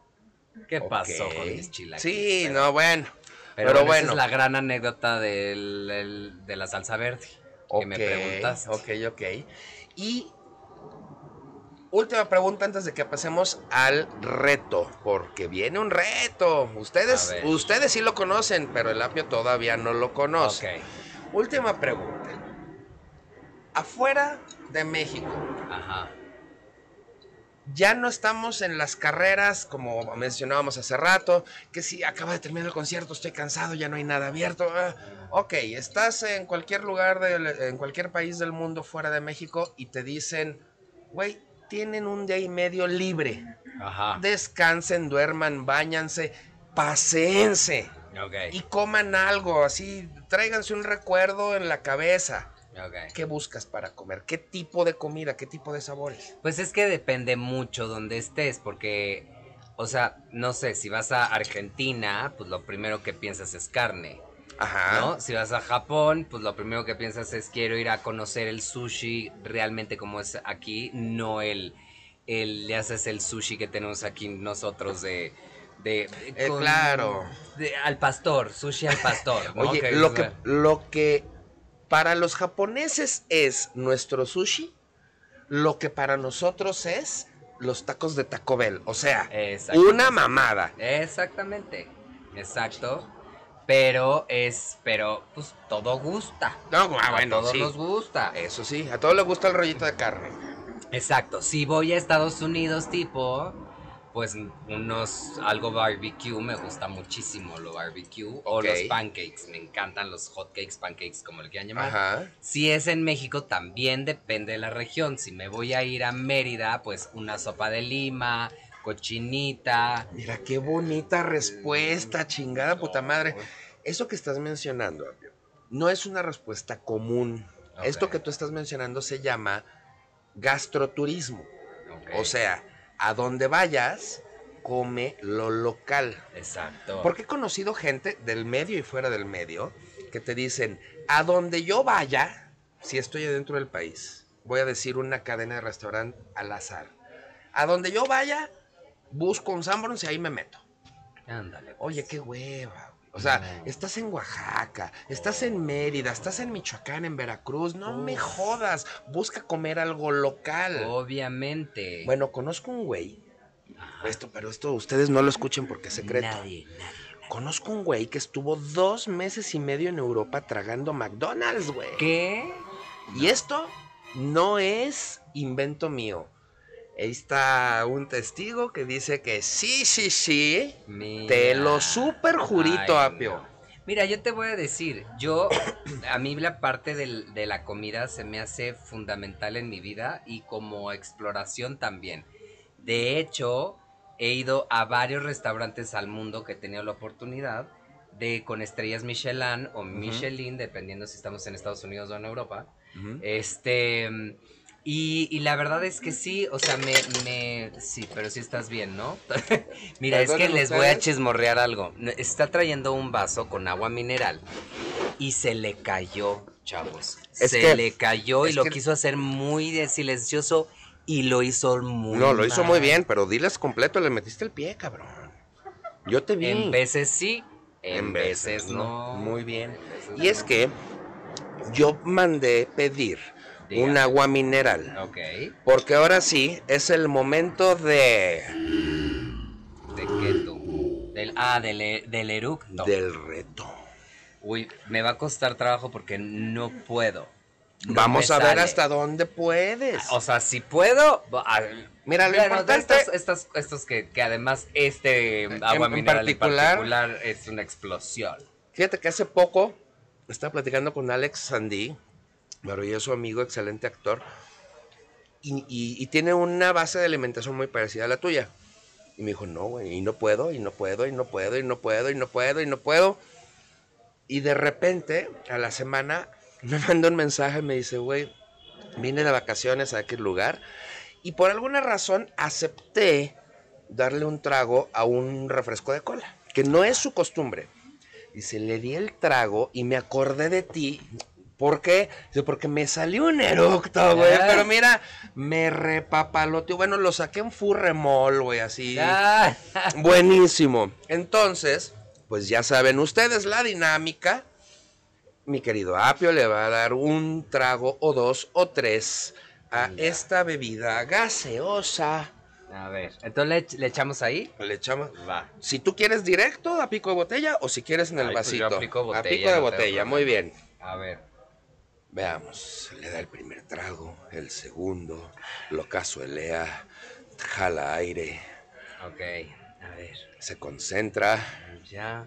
¿Qué pasó con mis chilaquiles? Sí, Pero- no, bueno. Pero, Pero bueno, esa es la gran anécdota del, el- de la salsa verde que me Ok, preguntaste. Ok, ok. Y última pregunta antes de que pasemos al reto, porque viene un reto. Ustedes, ustedes sí lo conocen, pero el apio todavía no lo conoce. Ok, Última pregunta. Afuera de México, ajá. ya no estamos en las carreras como mencionábamos hace rato, que si acaba de terminar el concierto, estoy cansado, ya no hay nada abierto. Ah, ok, estás en cualquier lugar, del- en cualquier país del mundo fuera de México y te dicen, güey, tienen un día y medio libre. Ajá. Descansen, duerman, bañanse, paséense Ok. y coman algo, así, tráiganse un recuerdo en la cabeza. ok. ¿Qué buscas para comer? ¿Qué tipo de comida? ¿Qué tipo de sabores? Pues es que depende mucho donde estés, porque, o sea, no sé, si vas a Argentina, pues lo primero que piensas es carne, Ajá. ¿no? Si vas a Japón, pues lo primero que piensas es quiero ir a conocer el sushi realmente como es aquí, no el, el ya haces el sushi que tenemos aquí nosotros de... de Eh, claro. de- al pastor, sushi al pastor. ¿no? Oye, lo que, lo que para los japoneses es nuestro sushi, lo que para nosotros es los tacos de Taco Bell. O sea, una mamada. Exactamente, exacto. Pero es, pero pues todo gusta. No, ah, a bueno, todos sí. nos gusta. Eso sí, a todos les gusta el rollito de carne. Exacto. Si voy a Estados Unidos, tipo, pues unos algo barbecue me gusta muchísimo lo barbecue o los pancakes, me encantan los hot cakes, pancakes como le quieran llamar. Ajá. Si es en México también depende de la región. Si me voy a ir a Mérida, pues una sopa de lima, cochinita. Mira qué bonita respuesta, chingada puta madre. Eso que estás mencionando no es una respuesta común. Esto que tú estás mencionando se llama gastroturismo. O sea, a donde vayas, come lo local. Exacto. Porque he conocido gente del medio y fuera del medio que te dicen, a donde yo vaya, si estoy adentro del país, voy a decir una cadena de restaurante al azar. A donde yo vaya, busco un Sanborns y ahí me meto. Ándale. pues. Oye, qué hueva. güey. O sea, No. estás en Oaxaca, estás en Mérida, estás en Michoacán, en Veracruz. No me jodas. Busca comer algo local. Obviamente. Bueno, conozco un güey. Ajá. Esto, pero esto ustedes no lo escuchen porque es secreto. Nadie, nadie. Conozco un güey que estuvo dos meses y medio en Europa tragando McDonald's, güey. ¿Qué? Y esto no es invento mío. Ahí está un testigo que dice que sí, sí, sí. Mira. Te lo super jurito, Ay, Apio. no. Mira, yo te voy a decir, yo, a mí la parte del- de la comida se me hace fundamental en mi vida y como exploración también. De hecho, he ido a varios restaurantes al mundo que he tenido la oportunidad de con estrellas Michelin o Michelin, dependiendo si estamos en Estados Unidos o en Europa. Este, y, y la verdad es que sí, o sea, me, me, sí, pero sí estás bien, ¿no? Mira, es que les voy a chismorrear algo. Está trayendo un vaso con agua mineral y se le cayó, chavos. Es se que- le cayó y lo que- quiso hacer muy de silencioso y lo hizo muy No, lo hizo muy bien, pero diles completo, le metiste el pie, cabrón. Yo te vi. En veces sí, en, veces, no. Muy bien. Y es que yo mandé pedir Dígame. un agua mineral. Ok, Porque ahora sí es el momento de. ¿de qué tú? Del, ah, del, e- del eructo. del reto. Uy, me va a costar trabajo porque no puedo. No Vamos a ver sale. hasta dónde puedes. O sea, si puedo. ah, Mira, lo importante- estos, estos, estos que, que además este agua en mineral en particular- particular es una explosión. Fíjate que hace poco estaba platicando con Alex Sandí, maravilloso amigo, excelente actor, y, tiene una base de alimentación muy parecida a la tuya. Y me dijo, no, güey, y no puedo, y no puedo, y no puedo, y no puedo, y no puedo, y no puedo. Y de repente, a la semana, me manda un mensaje me dice, güey, vine de vacaciones a aquel lugar, y por alguna razón acepté darle un trago a un refresco de cola, que no es su costumbre. Dice, le di el trago y me acordé de ti. ¿Por qué? Dice, porque me salió un eructo, güey. Pero mira, me repapaloteó. Bueno, lo saqué en furremol, güey, así. Ah, Buenísimo. Entonces, pues ya saben ustedes la dinámica. Mi querido Apio le va a dar un trago o dos o tres a esta bebida gaseosa. A ver, entonces le, le echamos ahí. Le echamos. Va. Si tú quieres directo a pico de botella o si quieres en el Ay, pues yo vasito. a pico de botella, pico de no botella, muy bien. A ver. Veamos, le da el primer trago, el segundo, lo casuelea, jala aire, Ok. A ver. se concentra, Ya.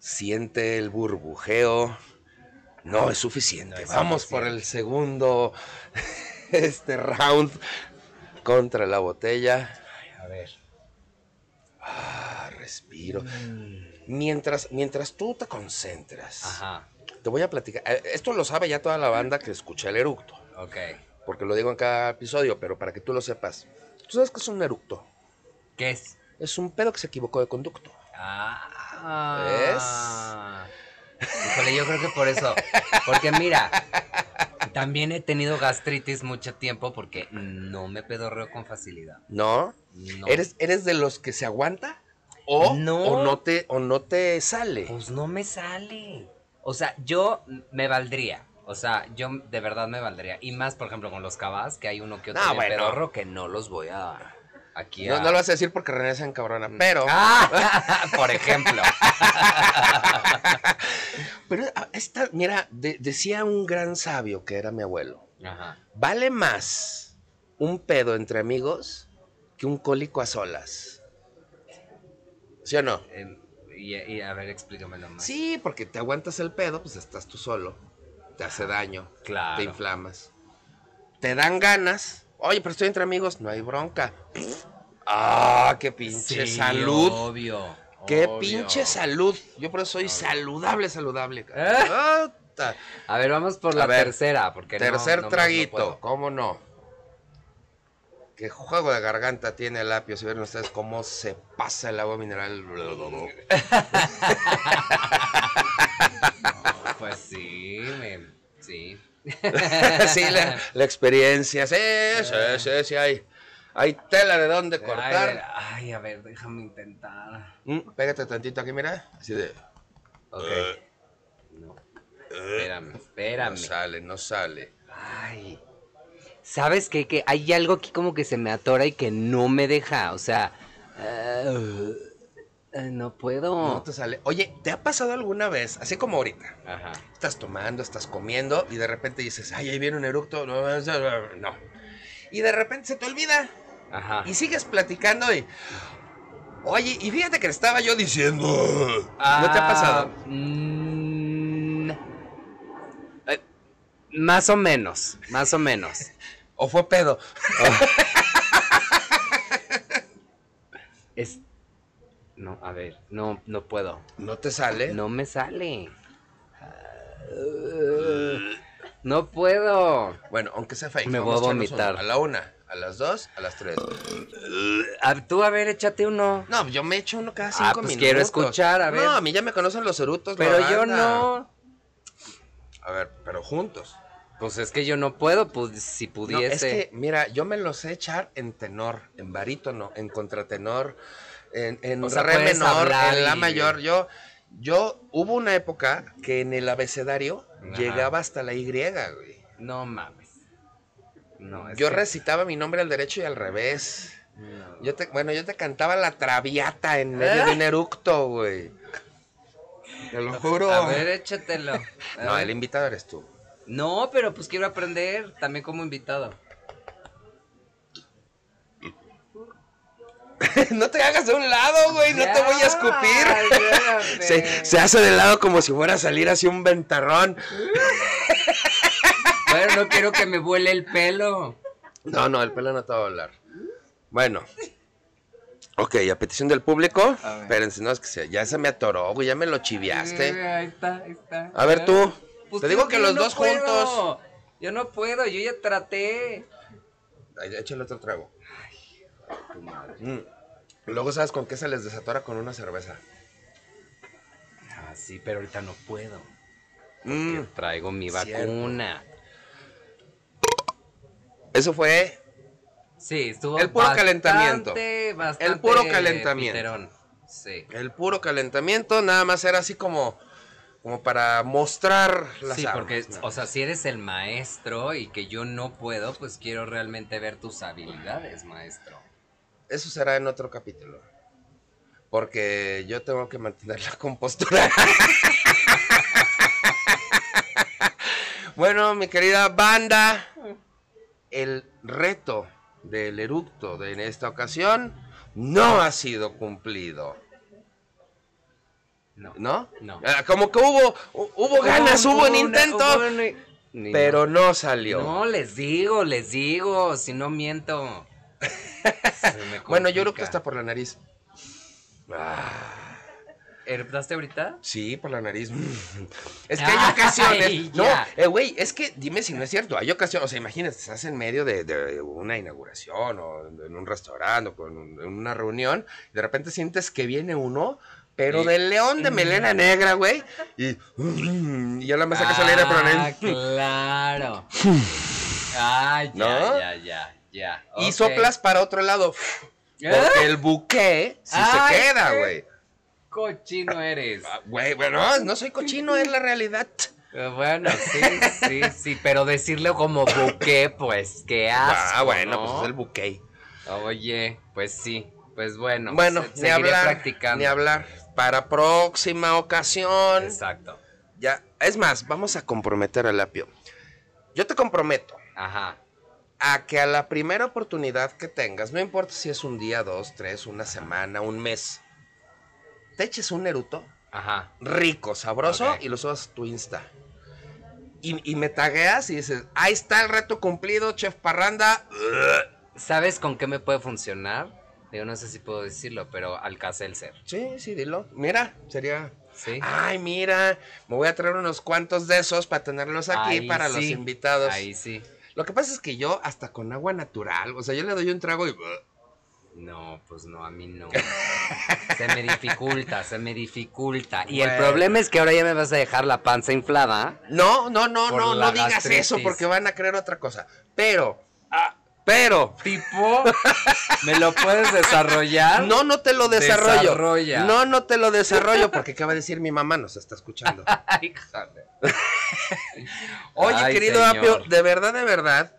siente el burbujeo. No es suficiente. No es Vamos suficiente. por el segundo este round contra la botella. A ver. Ah, respiro. Mientras, mientras tú te concentras, Ajá. Te voy a platicar. eh, Esto lo sabe ya toda la banda que escucha el eructo, Ok. porque lo digo en cada episodio, pero para que tú lo sepas. ¿Tú sabes qué es un eructo? ¿Qué es? Es un pedo que se equivocó de conducto. Ah. Híjole, yo creo que por eso. Porque mira, también he tenido gastritis mucho tiempo porque no me pedorreo con facilidad. ¿No? No. ¿Eres, ¿Eres de los que se aguanta? O No. o no te, o no te sale. Pues no me sale. O sea, yo me valdría. O sea, yo de verdad me valdría. Y más, por ejemplo, con los cabas, que hay uno que otro bueno. pedorro que no los voy a. aquí No, a... no lo vas a decir porque René se encabrona, pero... Ah, por ejemplo. Pero ah, esta, mira, de- decía un gran sabio que era mi abuelo. Ajá. Vale más un pedo entre amigos que un cólico a solas. ¿Sí o no? Em, y, y a ver, explícamelo más. Sí, porque te aguantas el pedo, pues estás tú solo. Te hace daño. Claro. Te inflamas. Te dan ganas. Oye, pero estoy entre amigos. No hay bronca. Ah, qué pinche Sí, salud. Obvio. Qué obvio. pinche salud. Yo por eso soy saludable, saludable. ¿Eh? Ah, A ver, vamos por la A tercera, porque Tercer no más no traguito. ¿Cómo no? Qué juego de garganta tiene el apio. Si ven ustedes cómo se pasa el agua mineral. Pues sí, me- sí. sí, la, la experiencia. Sí, sí, sí, sí, hay. Hay tela de dónde cortar. ay, a ver, déjame intentar. Mm, pégate tantito aquí, mira. Así de. Ok. Eh. No. Espérame, espérame. No sale, no sale. Ay. ¿Sabes qué? Que hay algo aquí como que se me atora y que no me deja. O sea. eh, eh, no puedo. No te sale. Oye, ¿te ha pasado alguna vez, así como ahorita? Ajá. Estás tomando, estás comiendo y de repente dices, ay, ahí viene un eructo. No, no. Y de repente se te olvida. Ajá. Y sigues platicando y. Oye, y fíjate que le estaba yo diciendo. ¿No te ha pasado? Ah, mm, eh, más o menos, más o menos. ¿O fue pedo? Es. No, a ver, no, no puedo. ¿No te sale? No me sale. No puedo. Bueno, aunque sea fake. Me voy a vomitar. A la una, a las dos, a las tres. A- tú, a ver, échate uno. No, yo me echo uno cada Ah, cinco pues minutos. quiero escuchar, a ver. No, a mí ya me conocen los erutos. Pero yo no. A ver, pero juntos. Pues es que yo no puedo, pues si No, pudiese. es que, mira, yo me los sé echar en tenor, en barítono, en contratenor, en, en O sea, re menor, en la y- mayor. Yo, yo, hubo una época que en el abecedario Ajá. llegaba hasta la Y, güey. No mames. No, es Yo que- recitaba mi nombre al derecho y al revés. no. Yo te, bueno, yo te cantaba la traviata en medio de un eructo, güey. Te lo juro. A ver, échatelo. A no, ver. el invitado eres tú. No, pero pues quiero aprender también como invitado. no te hagas de un lado, güey, no te voy a escupir. Se, se hace de lado como si fuera a salir así un ventarrón. Bueno, no quiero que me vuele el pelo. No, no, el pelo no te va a volar. Bueno. Ok, a petición del público. Espérense, no, es que se- ya se me atoró, güey, ya me lo chiviaste. Ahí está, ahí está. A ver tú. Pues te digo que los no dos puedo. juntos. Yo no puedo, yo ya traté. Ay, échale otro trago. Mm. Luego, ¿sabes con qué se les desatora? Con una cerveza. Ah, sí, pero ahorita no puedo. Mm. Traigo mi Cierto. vacuna. Eso fue Sí, estuvo El puro bastante, calentamiento. bastante El puro calentamiento. piterón. Sí. el puro calentamiento, nada más era así como, como para mostrar las Sí, armas, porque, ¿no? o sea, si eres el maestro y que yo no puedo, pues quiero realmente ver tus habilidades, maestro. Eso será en otro capítulo. Porque yo tengo que mantener la compostura. bueno, mi querida banda, el reto del eructo de en esta ocasión no ha sido cumplido. No. ¿No? No. Ah, Como que hubo, hu- hubo ganas, hubo, un intento, hubo una- Ni pero no. no salió. No, les digo, les digo, si no miento. Bueno, yo creo que está por la nariz. Ah. ¿Eruptaste ahorita? Sí, por la nariz. Es que hay ocasiones. Ay, no, eh, güey, es que dime si no es cierto. Hay ocasiones, o sea, imagínate, estás en medio de, de una inauguración o en un restaurante o con un- en una reunión, y de repente sientes que viene uno, pero del león de melena negra, güey, y, y ya la me sacas al aire, pero Ah, no- claro. Ah, ya, ¿No? ya, ya, ya. y soplas para otro lado. ¿Eh? Porque el buque sí Ay, se queda, güey. Cochino eres. Ah, Güey, bueno, no soy cochino, es la realidad. Eh, Bueno, sí, sí, sí, pero decirle como buque, pues, qué asco, ah, bueno, ¿no? pues es el buque. Oye, pues sí. Pues bueno, Bueno, se- ni hablar, practicando. ni hablar. Para próxima ocasión. Exacto. Ya, es más, vamos a comprometer al apio. Yo te comprometo Ajá. a que a la primera oportunidad que tengas, no importa si es un día, dos, tres, una semana, un mes, te eches un eruto Ajá. rico, sabroso y lo subas a tu Insta. Y, y me tagueas y dices, ahí está el reto cumplido, Chef Parranda. ¿Sabes con qué me puede funcionar? Digo, no sé si puedo decirlo, pero Alka-Seltzer. Sí, sí, dilo. Mira, sería... ¿Sí? Ay, mira, me voy a traer unos cuantos de esos para tenerlos aquí Ahí para los invitados. Ahí sí. Lo que pasa es que yo hasta con agua natural, o sea, yo le doy un trago y... No, pues no, a mí no. se me dificulta, se me dificulta. Y el problema es que ahora ya me vas a dejar la panza inflada. No, no, no, no, no digas gastritis. eso porque van a creer otra cosa. Pero, ah, pero, Tipo, ¿me lo puedes desarrollar? no, no te lo desarrollo. Desarrolla. No, no te lo desarrollo porque acaba de decir mi mamá, nos está escuchando. Oye, Ay, querido señor. Apio, de verdad, de verdad,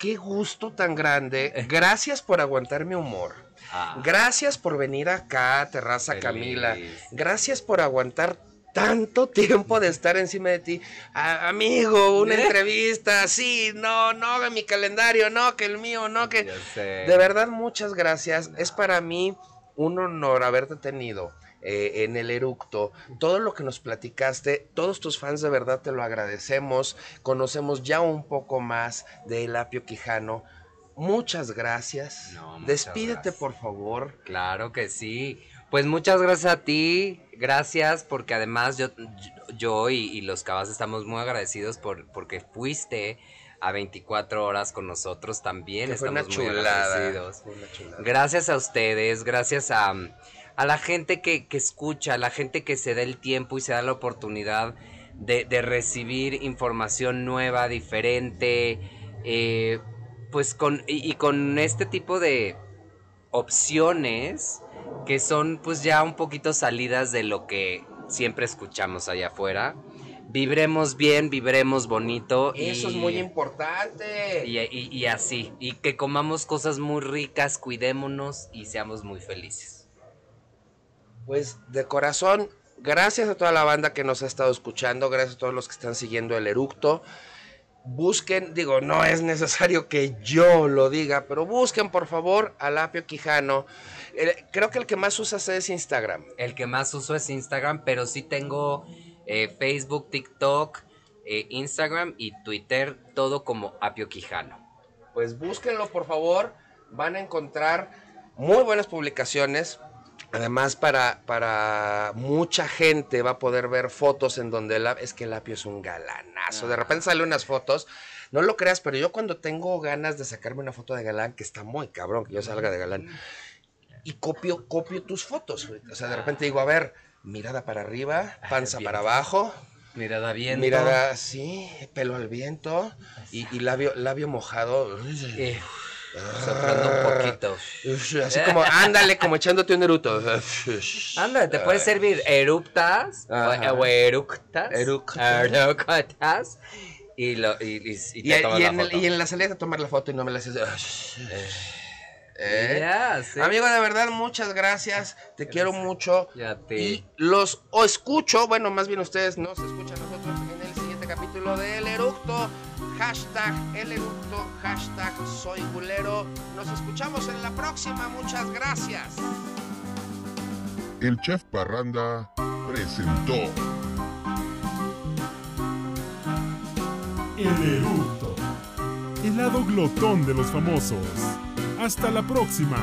qué gusto tan grande. Gracias por aguantar mi humor. Ah, Gracias por venir acá, Terraza Feliz. Camila. Gracias por aguantar tanto tiempo de estar encima de ti. Amigo, una ¿Eh? entrevista, sí, no, no, mi calendario, no, que el mío, no, que... ya sé. De verdad, muchas gracias. Es para mí un honor haberte tenido eh, en el eructo. Todo lo que nos platicaste, todos tus fans de verdad te lo agradecemos. Conocemos ya un poco más del Apio Quijano. Muchas gracias. No, muchas Despídete, gracias. por favor. Claro que sí. Pues muchas gracias a ti, gracias porque además yo, yo y, y los cabas estamos muy agradecidos por porque fuiste a 24 horas con nosotros también. Que fue estamos una muy agradecidos. Fue una chulada. Gracias a ustedes, gracias a, a la gente que, que escucha, a la gente que se da el tiempo y se da la oportunidad de, de recibir información nueva, diferente, eh, pues con, y, y con este tipo de opciones que son pues ya un poquito salidas de lo que siempre escuchamos allá afuera. Vibremos bien, vibremos bonito. Eso es muy importante. y, y- y así, y que comamos cosas muy ricas, cuidémonos y seamos muy felices. Pues de corazón, gracias a toda la banda que nos ha estado escuchando, gracias a todos los que están siguiendo el eructo. Busquen, digo, no es necesario que yo lo diga, pero busquen por favor al Apio Quijano. Creo que el que más usas es Instagram. El que más uso es Instagram, pero sí tengo eh, Facebook, TikTok, eh, Instagram y Twitter, todo como Apio Quijano. Pues búsquenlo por favor, van a encontrar muy buenas publicaciones. Además, para, para mucha gente va a poder ver fotos en donde el, es que el apio es un galanazo. De Ah. repente sale unas fotos, no lo creas, pero yo cuando tengo ganas de sacarme una foto de galán, que está muy cabrón que yo salga de galán, y copio, copio tus fotos. O sea, de repente digo, a ver, mirada para arriba, panza para abajo, Mirada bien. mirada así, pelo al viento y, y labio, labio mojado. Eh, soplando un poquito. Así como, ándale, como echándote un eruto. Ándale, te puede servir eruptas o, Ajá. o eructas. Eructas. Eructas. Y, lo, y, y- y Y, te tomas y la en el- foto. y en la salida tomar la foto y no me la haces. ¿Eh? Sí. Amigo, de verdad, muchas gracias. Te quiero mucho. Ya te- Y los o escucho, bueno, más bien ustedes nos escuchan a nosotros en el siguiente capítulo de El Eructo. Hashtag El Eructo, hashtag Soy Gulero. Nos escuchamos en la próxima. Muchas gracias. El chef Parranda presentó El eructo. El lado glotón de los famosos. Hasta la próxima.